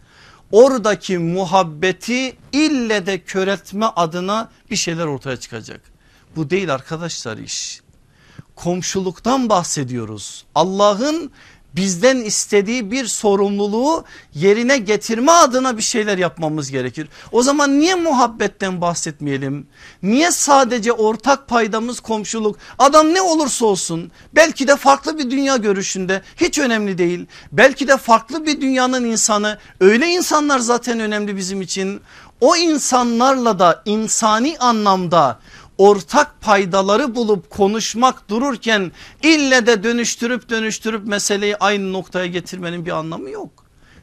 Oradaki muhabbeti ille de köretme adına bir şeyler ortaya çıkacak. Bu değil arkadaşlar iş. Komşuluktan bahsediyoruz. Allah'ın bizden istediği bir sorumluluğu yerine getirme adına bir şeyler yapmamız gerekir. O zaman niye muhabbetten bahsetmeyelim? Niye sadece ortak paydamız komşuluk? Adam ne olursa olsun belki de farklı bir dünya görüşünde hiç önemli değil. Belki de farklı bir dünyanın insanı öyle insanlar zaten önemli bizim için. O insanlarla da insani anlamda ortak paydaları bulup konuşmak dururken ille de dönüştürüp dönüştürüp meseleyi aynı noktaya getirmenin bir anlamı yok.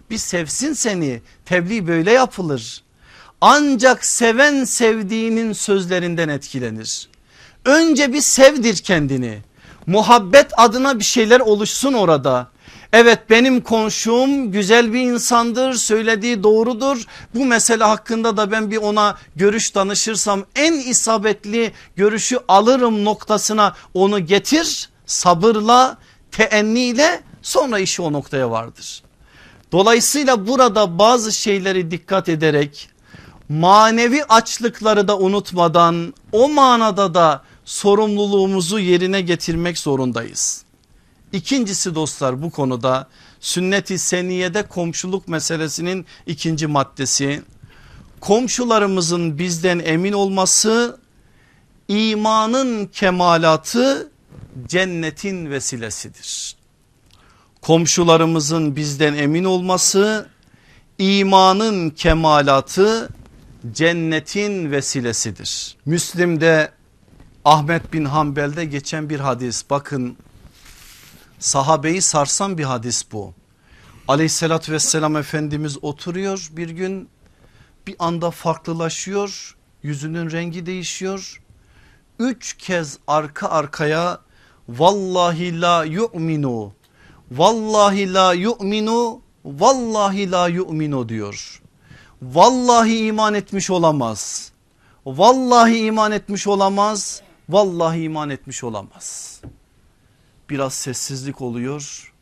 Bir sevsin seni tebliğ böyle yapılır. Ancak seven sevdiğinin sözlerinden etkilenir. Önce bir sevdir kendini. Muhabbet adına bir şeyler oluşsun orada. Evet benim komşum güzel bir insandır söylediği doğrudur. Bu mesele hakkında da ben bir ona görüş danışırsam en isabetli görüşü alırım noktasına onu getir sabırla teenniyle sonra işi o noktaya vardır. Dolayısıyla burada bazı şeyleri dikkat ederek manevi açlıkları da unutmadan o manada da sorumluluğumuzu yerine getirmek zorundayız. İkincisi dostlar bu konuda sünnet-i seniyede komşuluk meselesinin ikinci maddesi. Komşularımızın bizden emin olması imanın kemalatı cennetin vesilesidir. Komşularımızın bizden emin olması imanın kemalatı cennetin vesilesidir. Müslim'de Ahmet bin Hanbel'de geçen bir hadis bakın sahabeyi sarsan bir hadis bu. Aleyhissalatü vesselam Efendimiz oturuyor bir gün bir anda farklılaşıyor yüzünün rengi değişiyor. Üç kez arka arkaya vallahi la yu'minu vallahi la yu'minu vallahi la yu'minu diyor. Vallahi iman etmiş olamaz. Vallahi iman etmiş olamaz. Vallahi iman etmiş olamaz. Biraz sessizlik oluyor.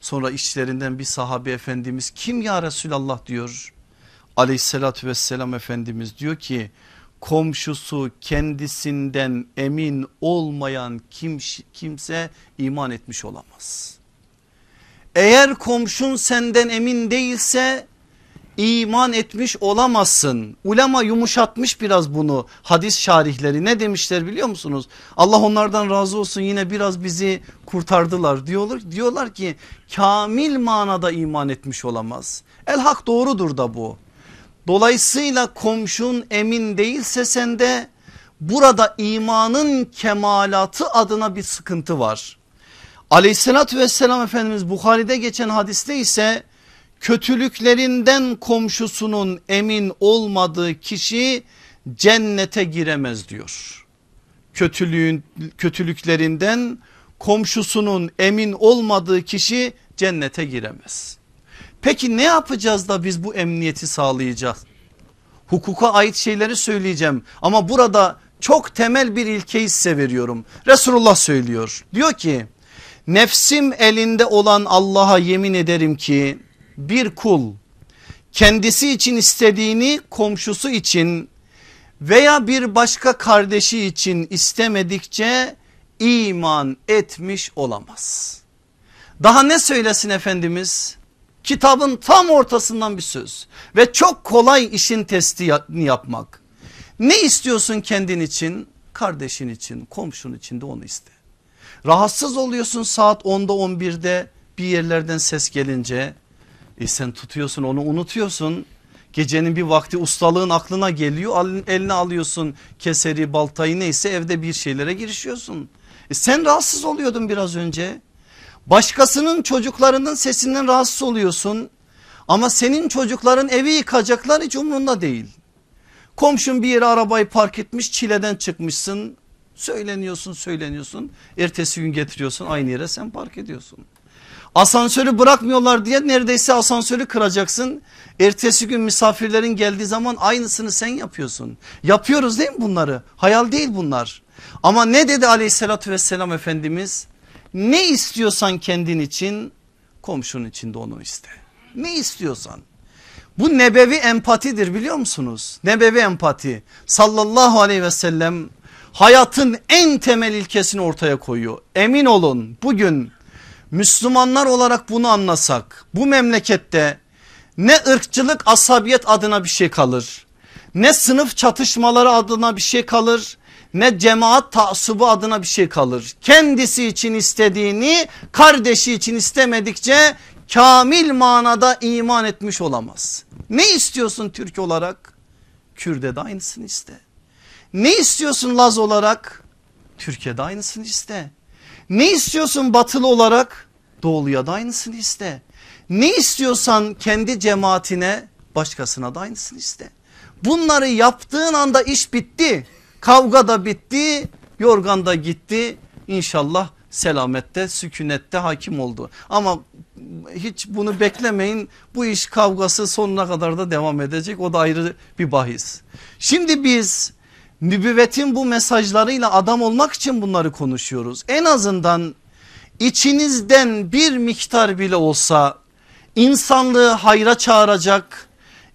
Sonra içlerinden bir sahabe efendimiz kim ya Resulallah diyor. Aleyhissalatü vesselam efendimiz diyor ki komşusu kendisinden emin olmayan kim, kimse iman etmiş olamaz. Eğer komşun senden emin değilse iman etmiş olamazsın. Ulema yumuşatmış biraz bunu hadis şarihleri ne demişler biliyor musunuz? Allah onlardan razı olsun yine biraz bizi kurtardılar diyorlar, diyorlar ki kamil manada iman etmiş olamaz. El hak doğrudur da bu. Dolayısıyla komşun emin değilse sende burada imanın kemalatı adına bir sıkıntı var. Aleyhissalatü vesselam Efendimiz Bukhari'de geçen hadiste ise kötülüklerinden komşusunun emin olmadığı kişi cennete giremez diyor. Kötülüğün kötülüklerinden komşusunun emin olmadığı kişi cennete giremez. Peki ne yapacağız da biz bu emniyeti sağlayacağız? Hukuka ait şeyleri söyleyeceğim ama burada çok temel bir ilkeyi size veriyorum. Resulullah söylüyor diyor ki nefsim elinde olan Allah'a yemin ederim ki bir kul kendisi için istediğini komşusu için veya bir başka kardeşi için istemedikçe iman etmiş olamaz. Daha ne söylesin Efendimiz? Kitabın tam ortasından bir söz ve çok kolay işin testini yapmak. Ne istiyorsun kendin için? Kardeşin için, komşun için de onu iste. Rahatsız oluyorsun saat 10'da 11'de bir yerlerden ses gelince e sen tutuyorsun onu unutuyorsun. Gecenin bir vakti ustalığın aklına geliyor eline alıyorsun keseri baltayı neyse evde bir şeylere girişiyorsun. E sen rahatsız oluyordun biraz önce. Başkasının çocuklarının sesinden rahatsız oluyorsun. Ama senin çocukların evi yıkacaklar hiç umrunda değil. Komşun bir yere arabayı park etmiş çileden çıkmışsın. Söyleniyorsun söyleniyorsun. Ertesi gün getiriyorsun aynı yere sen park ediyorsun. Asansörü bırakmıyorlar diye neredeyse asansörü kıracaksın. Ertesi gün misafirlerin geldiği zaman aynısını sen yapıyorsun. Yapıyoruz değil mi bunları? Hayal değil bunlar. Ama ne dedi aleyhissalatü vesselam Efendimiz? Ne istiyorsan kendin için komşunun için de onu iste. Ne istiyorsan. Bu nebevi empatidir biliyor musunuz? Nebevi empati sallallahu aleyhi ve sellem hayatın en temel ilkesini ortaya koyuyor. Emin olun bugün Müslümanlar olarak bunu anlasak bu memlekette ne ırkçılık asabiyet adına bir şey kalır. Ne sınıf çatışmaları adına bir şey kalır ne cemaat taassubu adına bir şey kalır. Kendisi için istediğini kardeşi için istemedikçe kamil manada iman etmiş olamaz. Ne istiyorsun Türk olarak? Kürde de aynısını iste. Ne istiyorsun Laz olarak? Türkiye'de aynısını iste. Ne istiyorsun batılı olarak? Doğuluya da aynısını iste. Ne istiyorsan kendi cemaatine başkasına da aynısını iste. Bunları yaptığın anda iş bitti. Kavga da bitti, yorgan da gitti. İnşallah selamette, sükunette hakim oldu. Ama hiç bunu beklemeyin. Bu iş kavgası sonuna kadar da devam edecek. O da ayrı bir bahis. Şimdi biz nübüvvetin bu mesajlarıyla adam olmak için bunları konuşuyoruz. En azından içinizden bir miktar bile olsa insanlığı hayra çağıracak,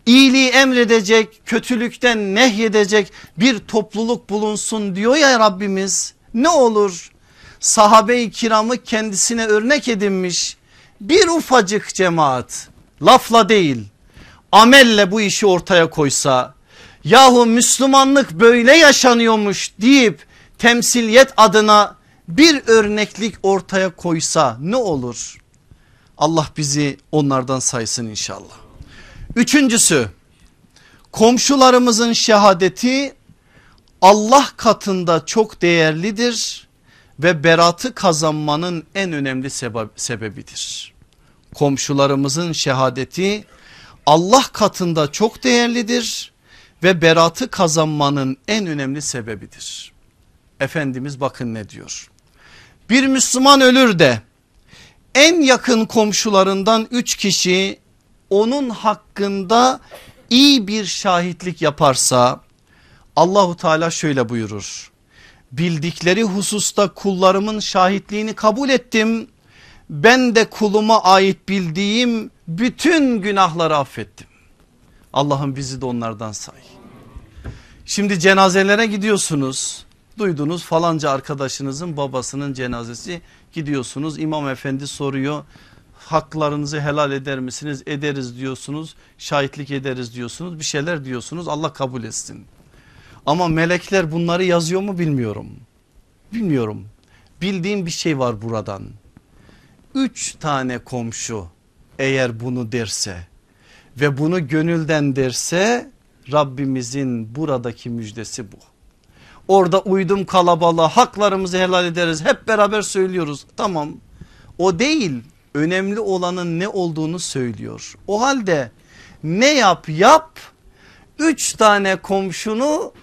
iyiliği emredecek, kötülükten nehyedecek bir topluluk bulunsun diyor ya Rabbimiz. Ne olur sahabe-i kiramı kendisine örnek edinmiş bir ufacık cemaat lafla değil amelle bu işi ortaya koysa yahu Müslümanlık böyle yaşanıyormuş deyip temsiliyet adına bir örneklik ortaya koysa ne olur? Allah bizi onlardan saysın inşallah. Üçüncüsü komşularımızın şehadeti Allah katında çok değerlidir ve beratı kazanmanın en önemli sebebidir. Komşularımızın şehadeti Allah katında çok değerlidir ve beratı kazanmanın en önemli sebebidir. Efendimiz bakın ne diyor. Bir Müslüman ölür de en yakın komşularından üç kişi onun hakkında iyi bir şahitlik yaparsa Allahu Teala şöyle buyurur. Bildikleri hususta kullarımın şahitliğini kabul ettim. Ben de kuluma ait bildiğim bütün günahları affettim. Allah'ım bizi de onlardan say. Şimdi cenazelere gidiyorsunuz. Duydunuz falanca arkadaşınızın babasının cenazesi gidiyorsunuz. İmam efendi soruyor haklarınızı helal eder misiniz? Ederiz diyorsunuz. Şahitlik ederiz diyorsunuz. Bir şeyler diyorsunuz. Allah kabul etsin. Ama melekler bunları yazıyor mu bilmiyorum. Bilmiyorum. Bildiğim bir şey var buradan. Üç tane komşu eğer bunu derse ve bunu gönülden derse Rabbimizin buradaki müjdesi bu. Orada uydum kalabalığa haklarımızı helal ederiz hep beraber söylüyoruz tamam o değil önemli olanın ne olduğunu söylüyor. O halde ne yap yap üç tane komşunu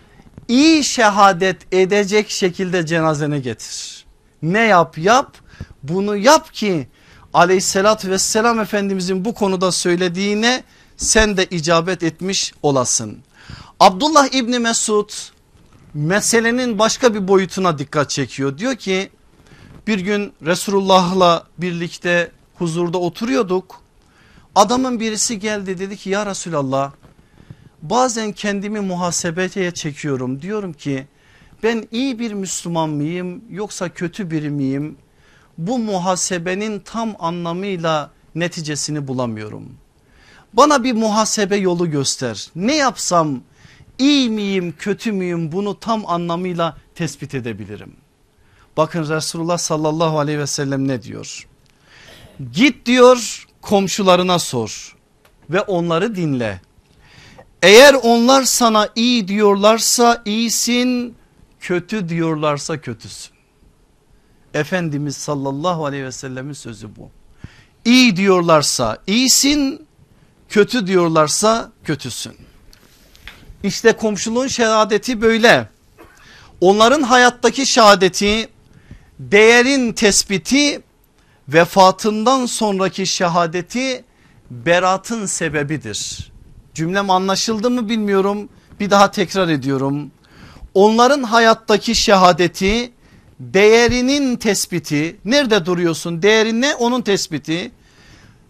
iyi şehadet edecek şekilde cenazene getir. Ne yap yap bunu yap ki aleyhissalatü vesselam efendimizin bu konuda söylediğine sen de icabet etmiş olasın. Abdullah İbni Mesud meselenin başka bir boyutuna dikkat çekiyor. Diyor ki bir gün Resulullah'la birlikte huzurda oturuyorduk. Adamın birisi geldi dedi ki ya Resulallah bazen kendimi muhasebeye çekiyorum. Diyorum ki ben iyi bir Müslüman mıyım yoksa kötü biri miyim? Bu muhasebenin tam anlamıyla neticesini bulamıyorum. Bana bir muhasebe yolu göster. Ne yapsam iyi miyim kötü müyüm bunu tam anlamıyla tespit edebilirim. Bakın Resulullah sallallahu aleyhi ve sellem ne diyor? Git diyor komşularına sor ve onları dinle. Eğer onlar sana iyi diyorlarsa iyisin, kötü diyorlarsa kötüsün. Efendimiz sallallahu aleyhi ve sellemin sözü bu. İyi diyorlarsa iyisin, kötü diyorlarsa kötüsün. İşte komşuluğun şehadeti böyle. Onların hayattaki şehadeti değerin tespiti vefatından sonraki şehadeti beratın sebebidir. Cümlem anlaşıldı mı bilmiyorum bir daha tekrar ediyorum. Onların hayattaki şehadeti değerinin tespiti nerede duruyorsun değerin ne onun tespiti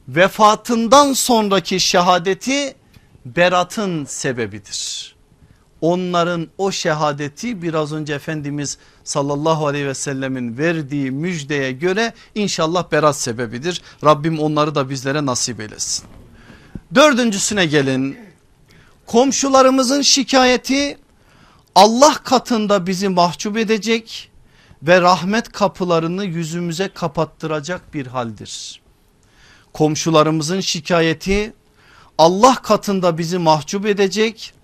vefatından sonraki şehadeti beratın sebebidir. Onların o şehadeti biraz önce Efendimiz sallallahu aleyhi ve sellemin verdiği müjdeye göre inşallah berat sebebidir. Rabbim onları da bizlere nasip eylesin. Dördüncüsüne gelin. Komşularımızın şikayeti Allah katında bizi mahcup edecek ve rahmet kapılarını yüzümüze kapattıracak bir haldir. Komşularımızın şikayeti Allah katında bizi mahcup edecek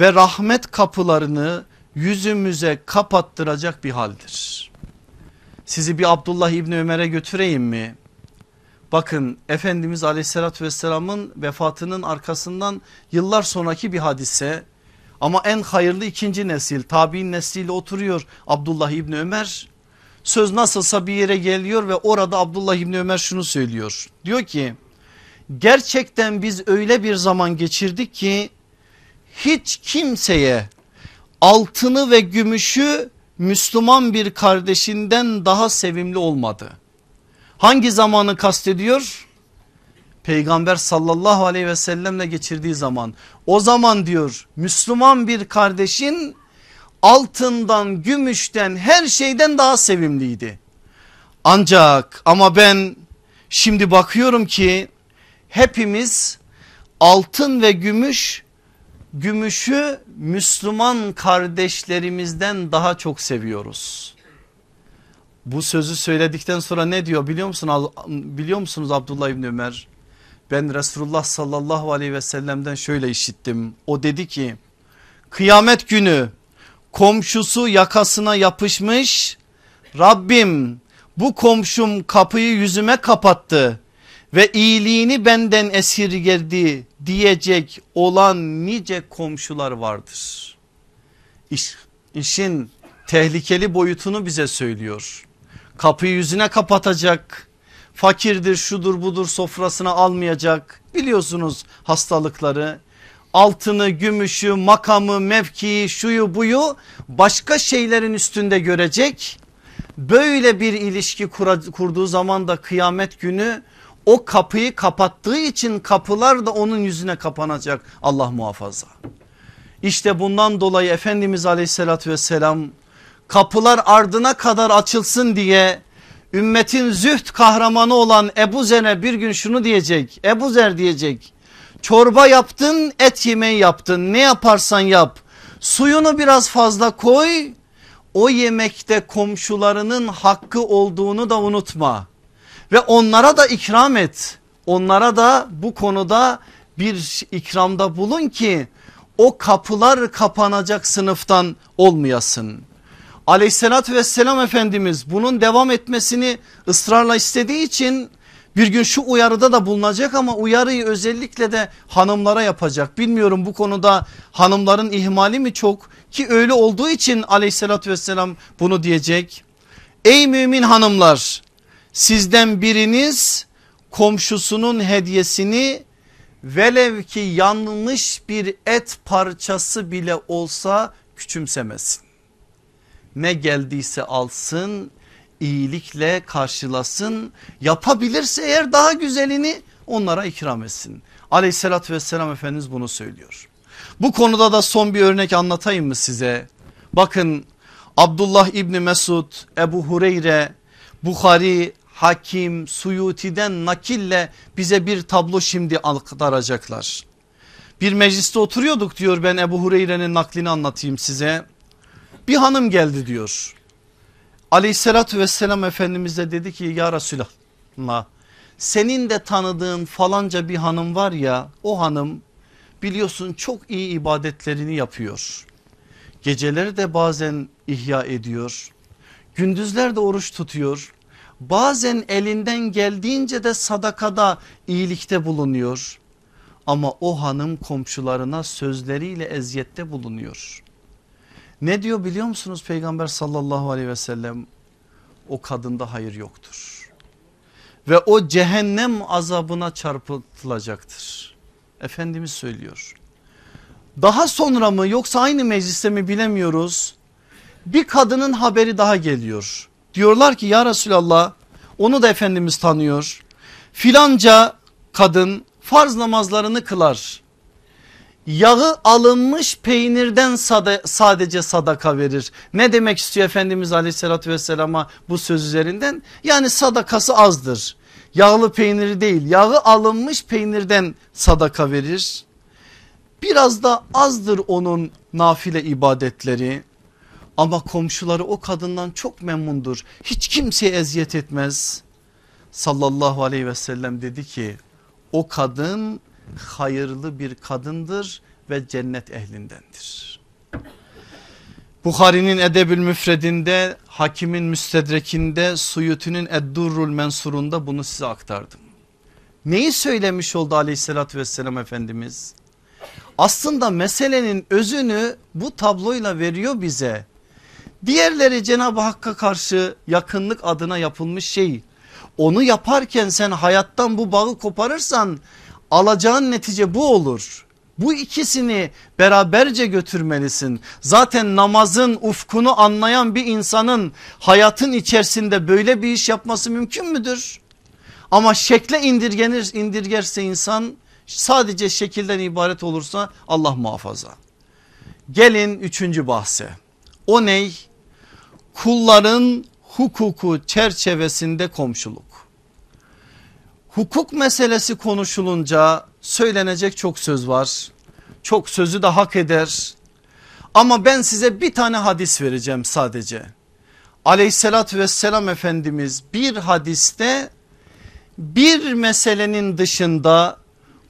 ve rahmet kapılarını yüzümüze kapattıracak bir haldir. Sizi bir Abdullah İbni Ömer'e götüreyim mi? Bakın Efendimiz aleyhissalatü vesselamın vefatının arkasından yıllar sonraki bir hadise ama en hayırlı ikinci nesil tabi'in nesliyle oturuyor Abdullah İbni Ömer. Söz nasılsa bir yere geliyor ve orada Abdullah İbni Ömer şunu söylüyor. Diyor ki gerçekten biz öyle bir zaman geçirdik ki hiç kimseye altını ve gümüşü Müslüman bir kardeşinden daha sevimli olmadı. Hangi zamanı kastediyor? Peygamber sallallahu aleyhi ve sellemle geçirdiği zaman. O zaman diyor Müslüman bir kardeşin altından, gümüşten, her şeyden daha sevimliydi. Ancak ama ben şimdi bakıyorum ki hepimiz altın ve gümüş gümüşü Müslüman kardeşlerimizden daha çok seviyoruz. Bu sözü söyledikten sonra ne diyor biliyor musun biliyor musunuz Abdullah İbni Ömer? Ben Resulullah sallallahu aleyhi ve sellem'den şöyle işittim. O dedi ki kıyamet günü komşusu yakasına yapışmış Rabbim bu komşum kapıyı yüzüme kapattı ve iyiliğini benden esirgedi diyecek olan nice komşular vardır. İş, işin tehlikeli boyutunu bize söylüyor. Kapıyı yüzüne kapatacak, fakirdir şudur budur sofrasına almayacak biliyorsunuz hastalıkları altını gümüşü makamı mevkii şuyu buyu başka şeylerin üstünde görecek böyle bir ilişki kurduğu zaman da kıyamet günü o kapıyı kapattığı için kapılar da onun yüzüne kapanacak Allah muhafaza. İşte bundan dolayı Efendimiz aleyhissalatü vesselam kapılar ardına kadar açılsın diye ümmetin züht kahramanı olan Ebu Zer'e bir gün şunu diyecek. Ebu Zer diyecek çorba yaptın et yemeği yaptın. Ne yaparsan yap. Suyunu biraz fazla koy. O yemekte komşularının hakkı olduğunu da unutma. Ve onlara da ikram et. Onlara da bu konuda bir ikramda bulun ki o kapılar kapanacak sınıftan olmayasın. Aleyhissalatü vesselam Efendimiz bunun devam etmesini ısrarla istediği için bir gün şu uyarıda da bulunacak ama uyarıyı özellikle de hanımlara yapacak. Bilmiyorum bu konuda hanımların ihmali mi çok ki öyle olduğu için aleyhissalatü vesselam bunu diyecek. Ey mümin hanımlar sizden biriniz komşusunun hediyesini velev ki yanlış bir et parçası bile olsa küçümsemesin ne geldiyse alsın iyilikle karşılasın yapabilirse eğer daha güzelini onlara ikram etsin. Aleyhissalatü vesselam Efendimiz bunu söylüyor. Bu konuda da son bir örnek anlatayım mı size? Bakın Abdullah İbni Mesud, Ebu Hureyre, Bukhari, Hakim, Suyuti'den nakille bize bir tablo şimdi aktaracaklar. Bir mecliste oturuyorduk diyor ben Ebu Hureyre'nin naklini anlatayım size. Bir hanım geldi diyor. Aleyhissalatü vesselam Efendimiz de dedi ki ya Resulallah senin de tanıdığın falanca bir hanım var ya o hanım biliyorsun çok iyi ibadetlerini yapıyor. Geceleri de bazen ihya ediyor. Gündüzler de oruç tutuyor. Bazen elinden geldiğince de sadakada iyilikte bulunuyor. Ama o hanım komşularına sözleriyle eziyette bulunuyor. Ne diyor biliyor musunuz Peygamber sallallahu aleyhi ve sellem? O kadında hayır yoktur. Ve o cehennem azabına çarpıtılacaktır. Efendimiz söylüyor. Daha sonra mı yoksa aynı mecliste mi bilemiyoruz. Bir kadının haberi daha geliyor. Diyorlar ki ya Resulallah onu da Efendimiz tanıyor. Filanca kadın farz namazlarını kılar yağı alınmış peynirden sadece sadaka verir. Ne demek istiyor Efendimiz aleyhissalatü vesselama bu söz üzerinden? Yani sadakası azdır. Yağlı peyniri değil yağı alınmış peynirden sadaka verir. Biraz da azdır onun nafile ibadetleri. Ama komşuları o kadından çok memnundur. Hiç kimseye eziyet etmez. Sallallahu aleyhi ve sellem dedi ki o kadın hayırlı bir kadındır ve cennet ehlindendir. Bukhari'nin Edebül Müfredinde, Hakim'in Müstedrekinde, Suyuti'nin Eddurrul Mensur'unda bunu size aktardım. Neyi söylemiş oldu aleyhissalatü vesselam Efendimiz? Aslında meselenin özünü bu tabloyla veriyor bize. Diğerleri Cenab-ı Hakk'a karşı yakınlık adına yapılmış şey. Onu yaparken sen hayattan bu bağı koparırsan alacağın netice bu olur. Bu ikisini beraberce götürmelisin. Zaten namazın ufkunu anlayan bir insanın hayatın içerisinde böyle bir iş yapması mümkün müdür? Ama şekle indirgenir, indirgerse insan sadece şekilden ibaret olursa Allah muhafaza. Gelin üçüncü bahse. O ney? Kulların hukuku çerçevesinde komşuluk. Hukuk meselesi konuşulunca söylenecek çok söz var. Çok sözü de hak eder. Ama ben size bir tane hadis vereceğim sadece. Aleyhissalatü vesselam Efendimiz bir hadiste bir meselenin dışında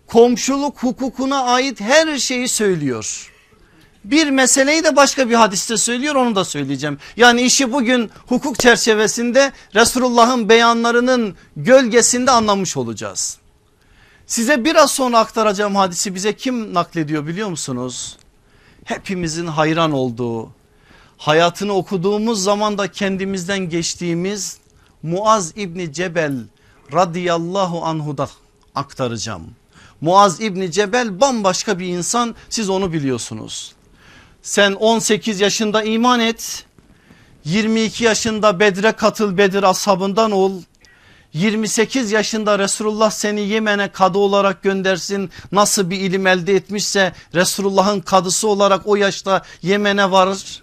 komşuluk hukukuna ait her şeyi söylüyor. Bir meseleyi de başka bir hadiste söylüyor onu da söyleyeceğim. Yani işi bugün hukuk çerçevesinde Resulullah'ın beyanlarının gölgesinde anlamış olacağız. Size biraz sonra aktaracağım hadisi bize kim naklediyor biliyor musunuz? Hepimizin hayran olduğu, hayatını okuduğumuz zaman da kendimizden geçtiğimiz Muaz İbni Cebel radıyallahu anhuda aktaracağım. Muaz İbni Cebel bambaşka bir insan siz onu biliyorsunuz. Sen 18 yaşında iman et 22 yaşında Bedre katıl Bedir ashabından ol 28 yaşında Resulullah seni Yemen'e kadı olarak göndersin. Nasıl bir ilim elde etmişse Resulullah'ın kadısı olarak o yaşta Yemen'e varır.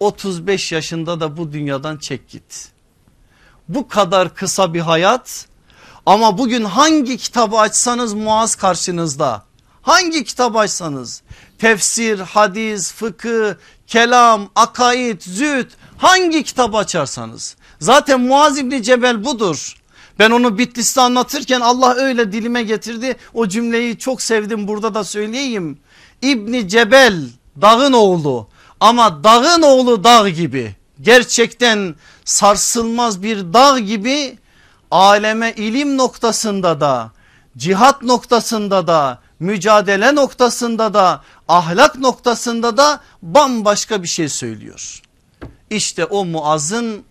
35 yaşında da bu dünyadan çek git. Bu kadar kısa bir hayat ama bugün hangi kitabı açsanız Muaz karşınızda. Hangi kitabı açsanız tefsir, hadis, fıkıh, kelam, akaid, züht hangi kitabı açarsanız. Zaten Muaz İbni Cebel budur. Ben onu Bitlis'te anlatırken Allah öyle dilime getirdi. O cümleyi çok sevdim burada da söyleyeyim. İbni Cebel dağın oğlu ama dağın oğlu dağ gibi. Gerçekten sarsılmaz bir dağ gibi aleme ilim noktasında da cihat noktasında da mücadele noktasında da ahlak noktasında da bambaşka bir şey söylüyor. İşte o Muaz'ın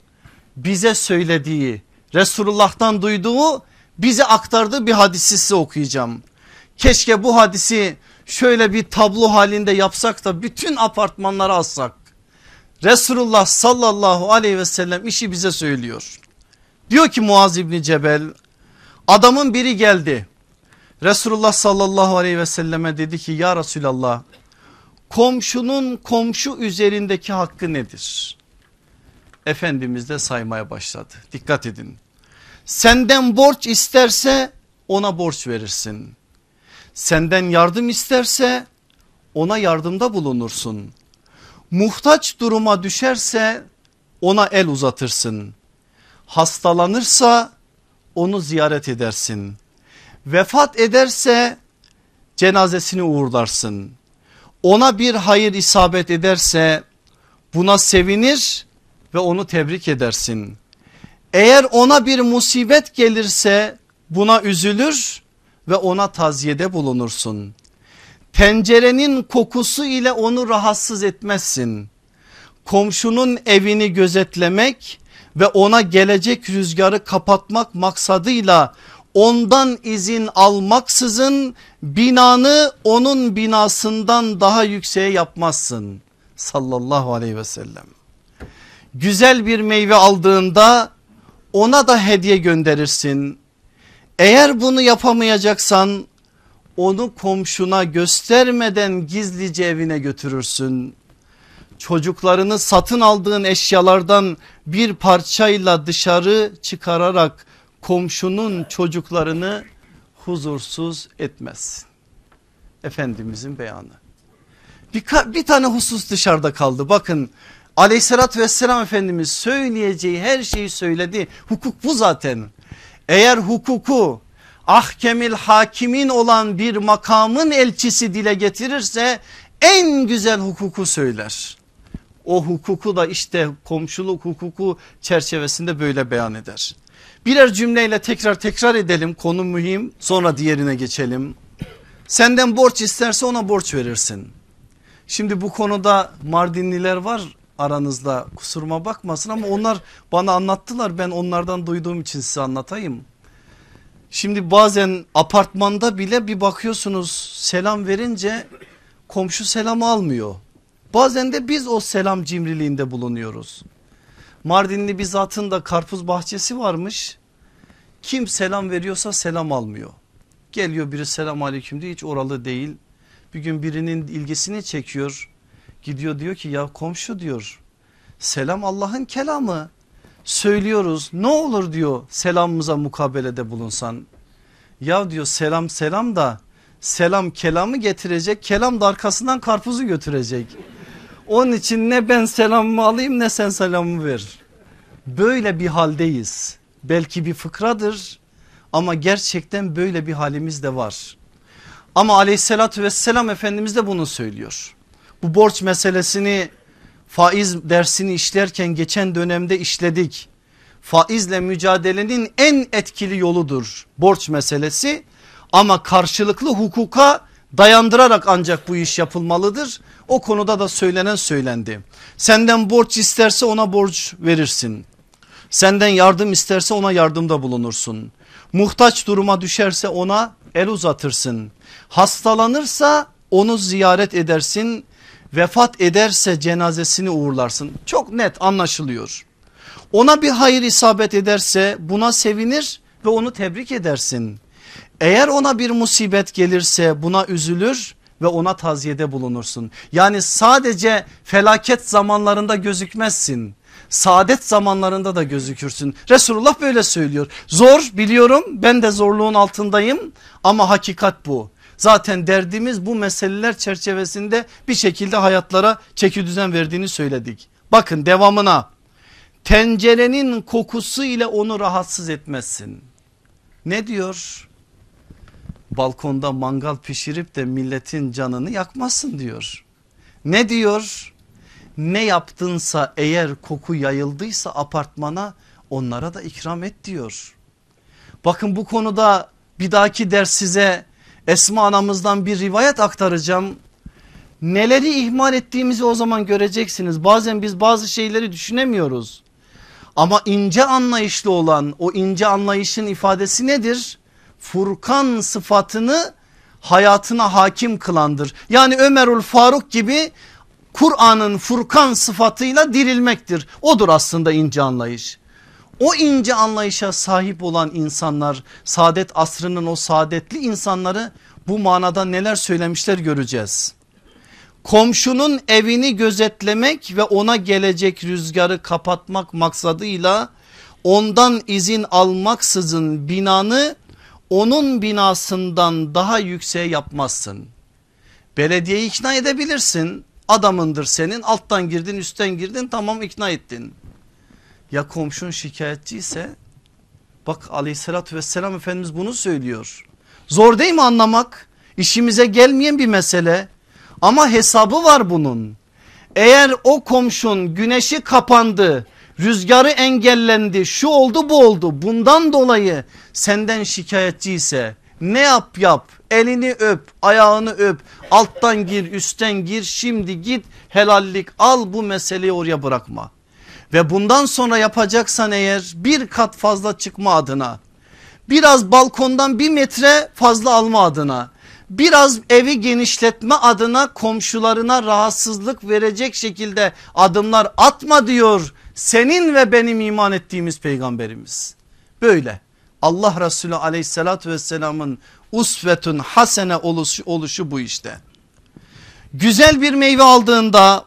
bize söylediği Resulullah'tan duyduğu bize aktardığı bir hadisi size okuyacağım. Keşke bu hadisi şöyle bir tablo halinde yapsak da bütün apartmanlara assak. Resulullah sallallahu aleyhi ve sellem işi bize söylüyor. Diyor ki Muaz İbni Cebel adamın biri geldi. Resulullah sallallahu aleyhi ve selleme dedi ki ya Resulallah komşunun komşu üzerindeki hakkı nedir? Efendimiz de saymaya başladı. Dikkat edin. Senden borç isterse ona borç verirsin. Senden yardım isterse ona yardımda bulunursun. Muhtaç duruma düşerse ona el uzatırsın. Hastalanırsa onu ziyaret edersin. Vefat ederse cenazesini uğurlarsın. Ona bir hayır isabet ederse buna sevinir ve onu tebrik edersin. Eğer ona bir musibet gelirse buna üzülür ve ona taziyede bulunursun. Tencerenin kokusu ile onu rahatsız etmezsin. Komşunun evini gözetlemek ve ona gelecek rüzgarı kapatmak maksadıyla ondan izin almaksızın binanı onun binasından daha yükseğe yapmazsın sallallahu aleyhi ve sellem. Güzel bir meyve aldığında ona da hediye gönderirsin. Eğer bunu yapamayacaksan onu komşuna göstermeden gizlice evine götürürsün. Çocuklarını satın aldığın eşyalardan bir parçayla dışarı çıkararak komşunun çocuklarını huzursuz etmez. Efendimizin beyanı. Bir, bir tane husus dışarıda kaldı bakın aleyhissalatü vesselam Efendimiz söyleyeceği her şeyi söyledi. Hukuk bu zaten. Eğer hukuku ahkemil hakimin olan bir makamın elçisi dile getirirse en güzel hukuku söyler. O hukuku da işte komşuluk hukuku çerçevesinde böyle beyan eder. Birer cümleyle tekrar tekrar edelim konu mühim sonra diğerine geçelim. Senden borç isterse ona borç verirsin. Şimdi bu konuda Mardinliler var aranızda kusuruma bakmasın ama onlar bana anlattılar ben onlardan duyduğum için size anlatayım. Şimdi bazen apartmanda bile bir bakıyorsunuz selam verince komşu selam almıyor. Bazen de biz o selam cimriliğinde bulunuyoruz. Mardinli bir zatın da karpuz bahçesi varmış. Kim selam veriyorsa selam almıyor. Geliyor biri selam aleyküm diye hiç oralı değil. Bir gün birinin ilgisini çekiyor. Gidiyor diyor ki ya komşu diyor selam Allah'ın kelamı. Söylüyoruz ne olur diyor selamımıza mukabelede bulunsan. Ya diyor selam selam da selam kelamı getirecek kelam da arkasından karpuzu götürecek. Onun için ne ben selamımı alayım ne sen selamımı ver. Böyle bir haldeyiz. Belki bir fıkradır ama gerçekten böyle bir halimiz de var. Ama aleyhissalatü vesselam Efendimiz de bunu söylüyor. Bu borç meselesini faiz dersini işlerken geçen dönemde işledik. Faizle mücadelenin en etkili yoludur borç meselesi ama karşılıklı hukuka dayandırarak ancak bu iş yapılmalıdır. O konuda da söylenen söylendi. Senden borç isterse ona borç verirsin. Senden yardım isterse ona yardımda bulunursun. Muhtaç duruma düşerse ona el uzatırsın. Hastalanırsa onu ziyaret edersin. Vefat ederse cenazesini uğurlarsın. Çok net anlaşılıyor. Ona bir hayır isabet ederse buna sevinir ve onu tebrik edersin. Eğer ona bir musibet gelirse buna üzülür ve ona taziyede bulunursun. Yani sadece felaket zamanlarında gözükmezsin. Saadet zamanlarında da gözükürsün. Resulullah böyle söylüyor. Zor biliyorum ben de zorluğun altındayım ama hakikat bu. Zaten derdimiz bu meseleler çerçevesinde bir şekilde hayatlara çeki düzen verdiğini söyledik. Bakın devamına tencerenin kokusu ile onu rahatsız etmezsin. Ne diyor? Balkonda mangal pişirip de milletin canını yakmasın diyor. Ne diyor? Ne yaptınsa eğer koku yayıldıysa apartmana onlara da ikram et diyor. Bakın bu konuda bir dahaki ders size Esma anamızdan bir rivayet aktaracağım. Neleri ihmal ettiğimizi o zaman göreceksiniz. Bazen biz bazı şeyleri düşünemiyoruz. Ama ince anlayışlı olan o ince anlayışın ifadesi nedir? Furkan sıfatını hayatına hakim kılandır. Yani Ömerül Faruk gibi Kur'an'ın Furkan sıfatıyla dirilmektir. Odur aslında ince anlayış. O ince anlayışa sahip olan insanlar saadet asrının o saadetli insanları bu manada neler söylemişler göreceğiz. Komşunun evini gözetlemek ve ona gelecek rüzgarı kapatmak maksadıyla ondan izin almaksızın binanı onun binasından daha yükseğe yapmazsın. Belediyeyi ikna edebilirsin adamındır senin alttan girdin üstten girdin tamam ikna ettin. Ya komşun şikayetçi ise bak aleyhissalatü vesselam Efendimiz bunu söylüyor. Zor değil mi anlamak? İşimize gelmeyen bir mesele ama hesabı var bunun. Eğer o komşun güneşi kapandı rüzgarı engellendi şu oldu bu oldu. Bundan dolayı senden şikayetçi ise ne yap yap. Elini öp ayağını öp. Alttan gir üstten gir. Şimdi git helallik al bu meseleyi oraya bırakma. Ve bundan sonra yapacaksan eğer bir kat fazla çıkma adına biraz balkondan bir metre fazla alma adına biraz evi genişletme adına komşularına rahatsızlık verecek şekilde adımlar atma diyor senin ve benim iman ettiğimiz peygamberimiz. Böyle Allah Resulü aleyhissalatü vesselamın usvetün hasene oluşu, oluşu bu işte. Güzel bir meyve aldığında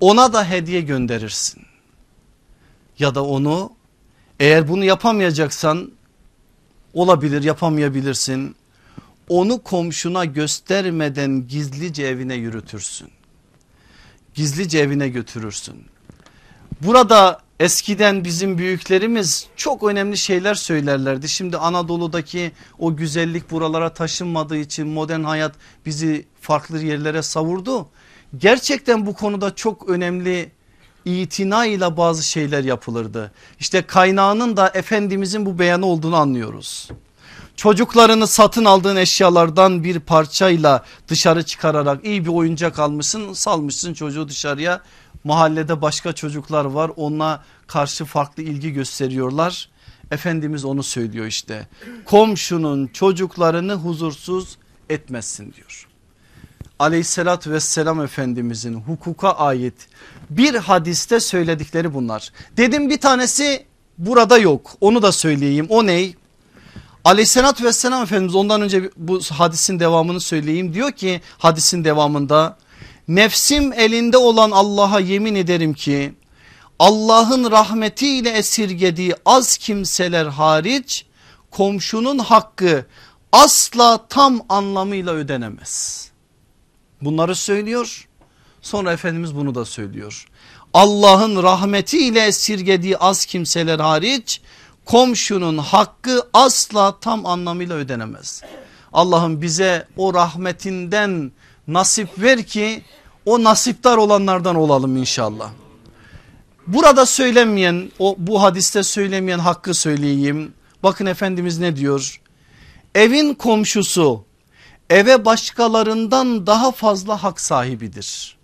ona da hediye gönderirsin. Ya da onu eğer bunu yapamayacaksan olabilir yapamayabilirsin. Onu komşuna göstermeden gizlice evine yürütürsün. Gizlice evine götürürsün. Burada eskiden bizim büyüklerimiz çok önemli şeyler söylerlerdi. Şimdi Anadolu'daki o güzellik buralara taşınmadığı için modern hayat bizi farklı yerlere savurdu. Gerçekten bu konuda çok önemli itina ile bazı şeyler yapılırdı. İşte kaynağının da Efendimizin bu beyanı olduğunu anlıyoruz. Çocuklarını satın aldığın eşyalardan bir parçayla dışarı çıkararak iyi bir oyuncak almışsın salmışsın çocuğu dışarıya Mahallede başka çocuklar var ona karşı farklı ilgi gösteriyorlar. Efendimiz onu söylüyor işte. Komşunun çocuklarını huzursuz etmezsin diyor. Aleyhissalatü vesselam Efendimizin hukuka ait bir hadiste söyledikleri bunlar. Dedim bir tanesi burada yok onu da söyleyeyim o ney? Aleyhissalatü vesselam Efendimiz ondan önce bu hadisin devamını söyleyeyim diyor ki hadisin devamında nefsim elinde olan Allah'a yemin ederim ki Allah'ın rahmetiyle esirgediği az kimseler hariç komşunun hakkı asla tam anlamıyla ödenemez. Bunları söylüyor sonra Efendimiz bunu da söylüyor. Allah'ın rahmetiyle esirgediği az kimseler hariç komşunun hakkı asla tam anlamıyla ödenemez. Allah'ım bize o rahmetinden nasip ver ki o nasiptar olanlardan olalım inşallah. Burada söylemeyen o bu hadiste söylemeyen hakkı söyleyeyim. Bakın Efendimiz ne diyor? Evin komşusu eve başkalarından daha fazla hak sahibidir.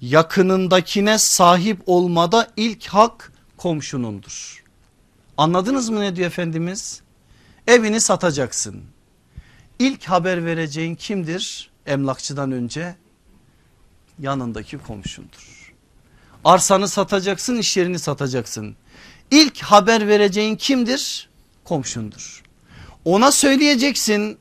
Yakınındakine sahip olmada ilk hak komşunundur. Anladınız mı ne diyor Efendimiz? Evini satacaksın. İlk haber vereceğin kimdir? Emlakçıdan önce yanındaki komşundur. Arsanı satacaksın iş yerini satacaksın. İlk haber vereceğin kimdir? Komşundur. Ona söyleyeceksin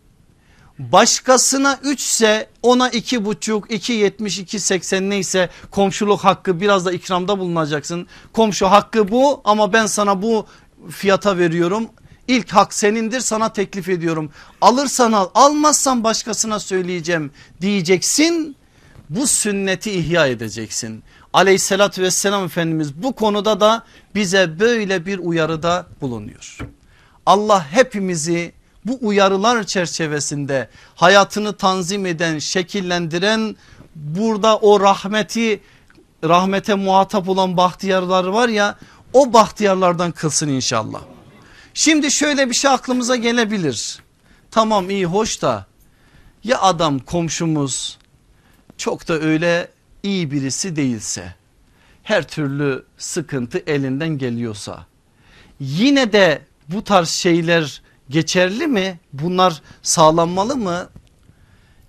başkasına 3 ise ona 2,5 2,70 2,80 neyse komşuluk hakkı biraz da ikramda bulunacaksın. Komşu hakkı bu ama ben sana bu fiyata veriyorum. İlk hak senindir sana teklif ediyorum. Alırsan al almazsan başkasına söyleyeceğim diyeceksin. Bu sünneti ihya edeceksin. Aleyhissalatü vesselam Efendimiz bu konuda da bize böyle bir uyarıda bulunuyor. Allah hepimizi bu uyarılar çerçevesinde hayatını tanzim eden şekillendiren burada o rahmeti rahmete muhatap olan bahtiyarlar var ya o bahtiyarlardan kılsın inşallah. Şimdi şöyle bir şey aklımıza gelebilir. Tamam iyi hoş da ya adam komşumuz çok da öyle iyi birisi değilse her türlü sıkıntı elinden geliyorsa yine de bu tarz şeyler geçerli mi? Bunlar sağlanmalı mı?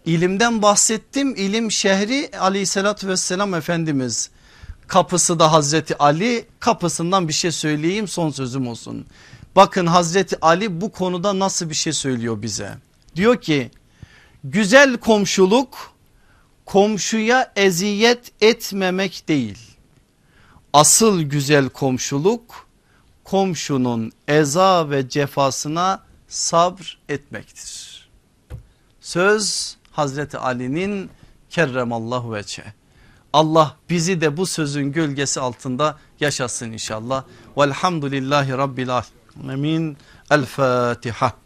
İlimden bahsettim. İlim şehri aleyhissalatü vesselam Efendimiz. Kapısı da Hazreti Ali kapısından bir şey söyleyeyim son sözüm olsun. Bakın Hazreti Ali bu konuda nasıl bir şey söylüyor bize. Diyor ki güzel komşuluk komşuya eziyet etmemek değil. Asıl güzel komşuluk komşunun eza ve cefasına sabr etmektir. Söz Hazreti Ali'nin kerremallahu veçe. Allah bizi de bu sözün gölgesi altında yaşasın inşallah. Velhamdülillahi Rabbil alemin. El Fatiha.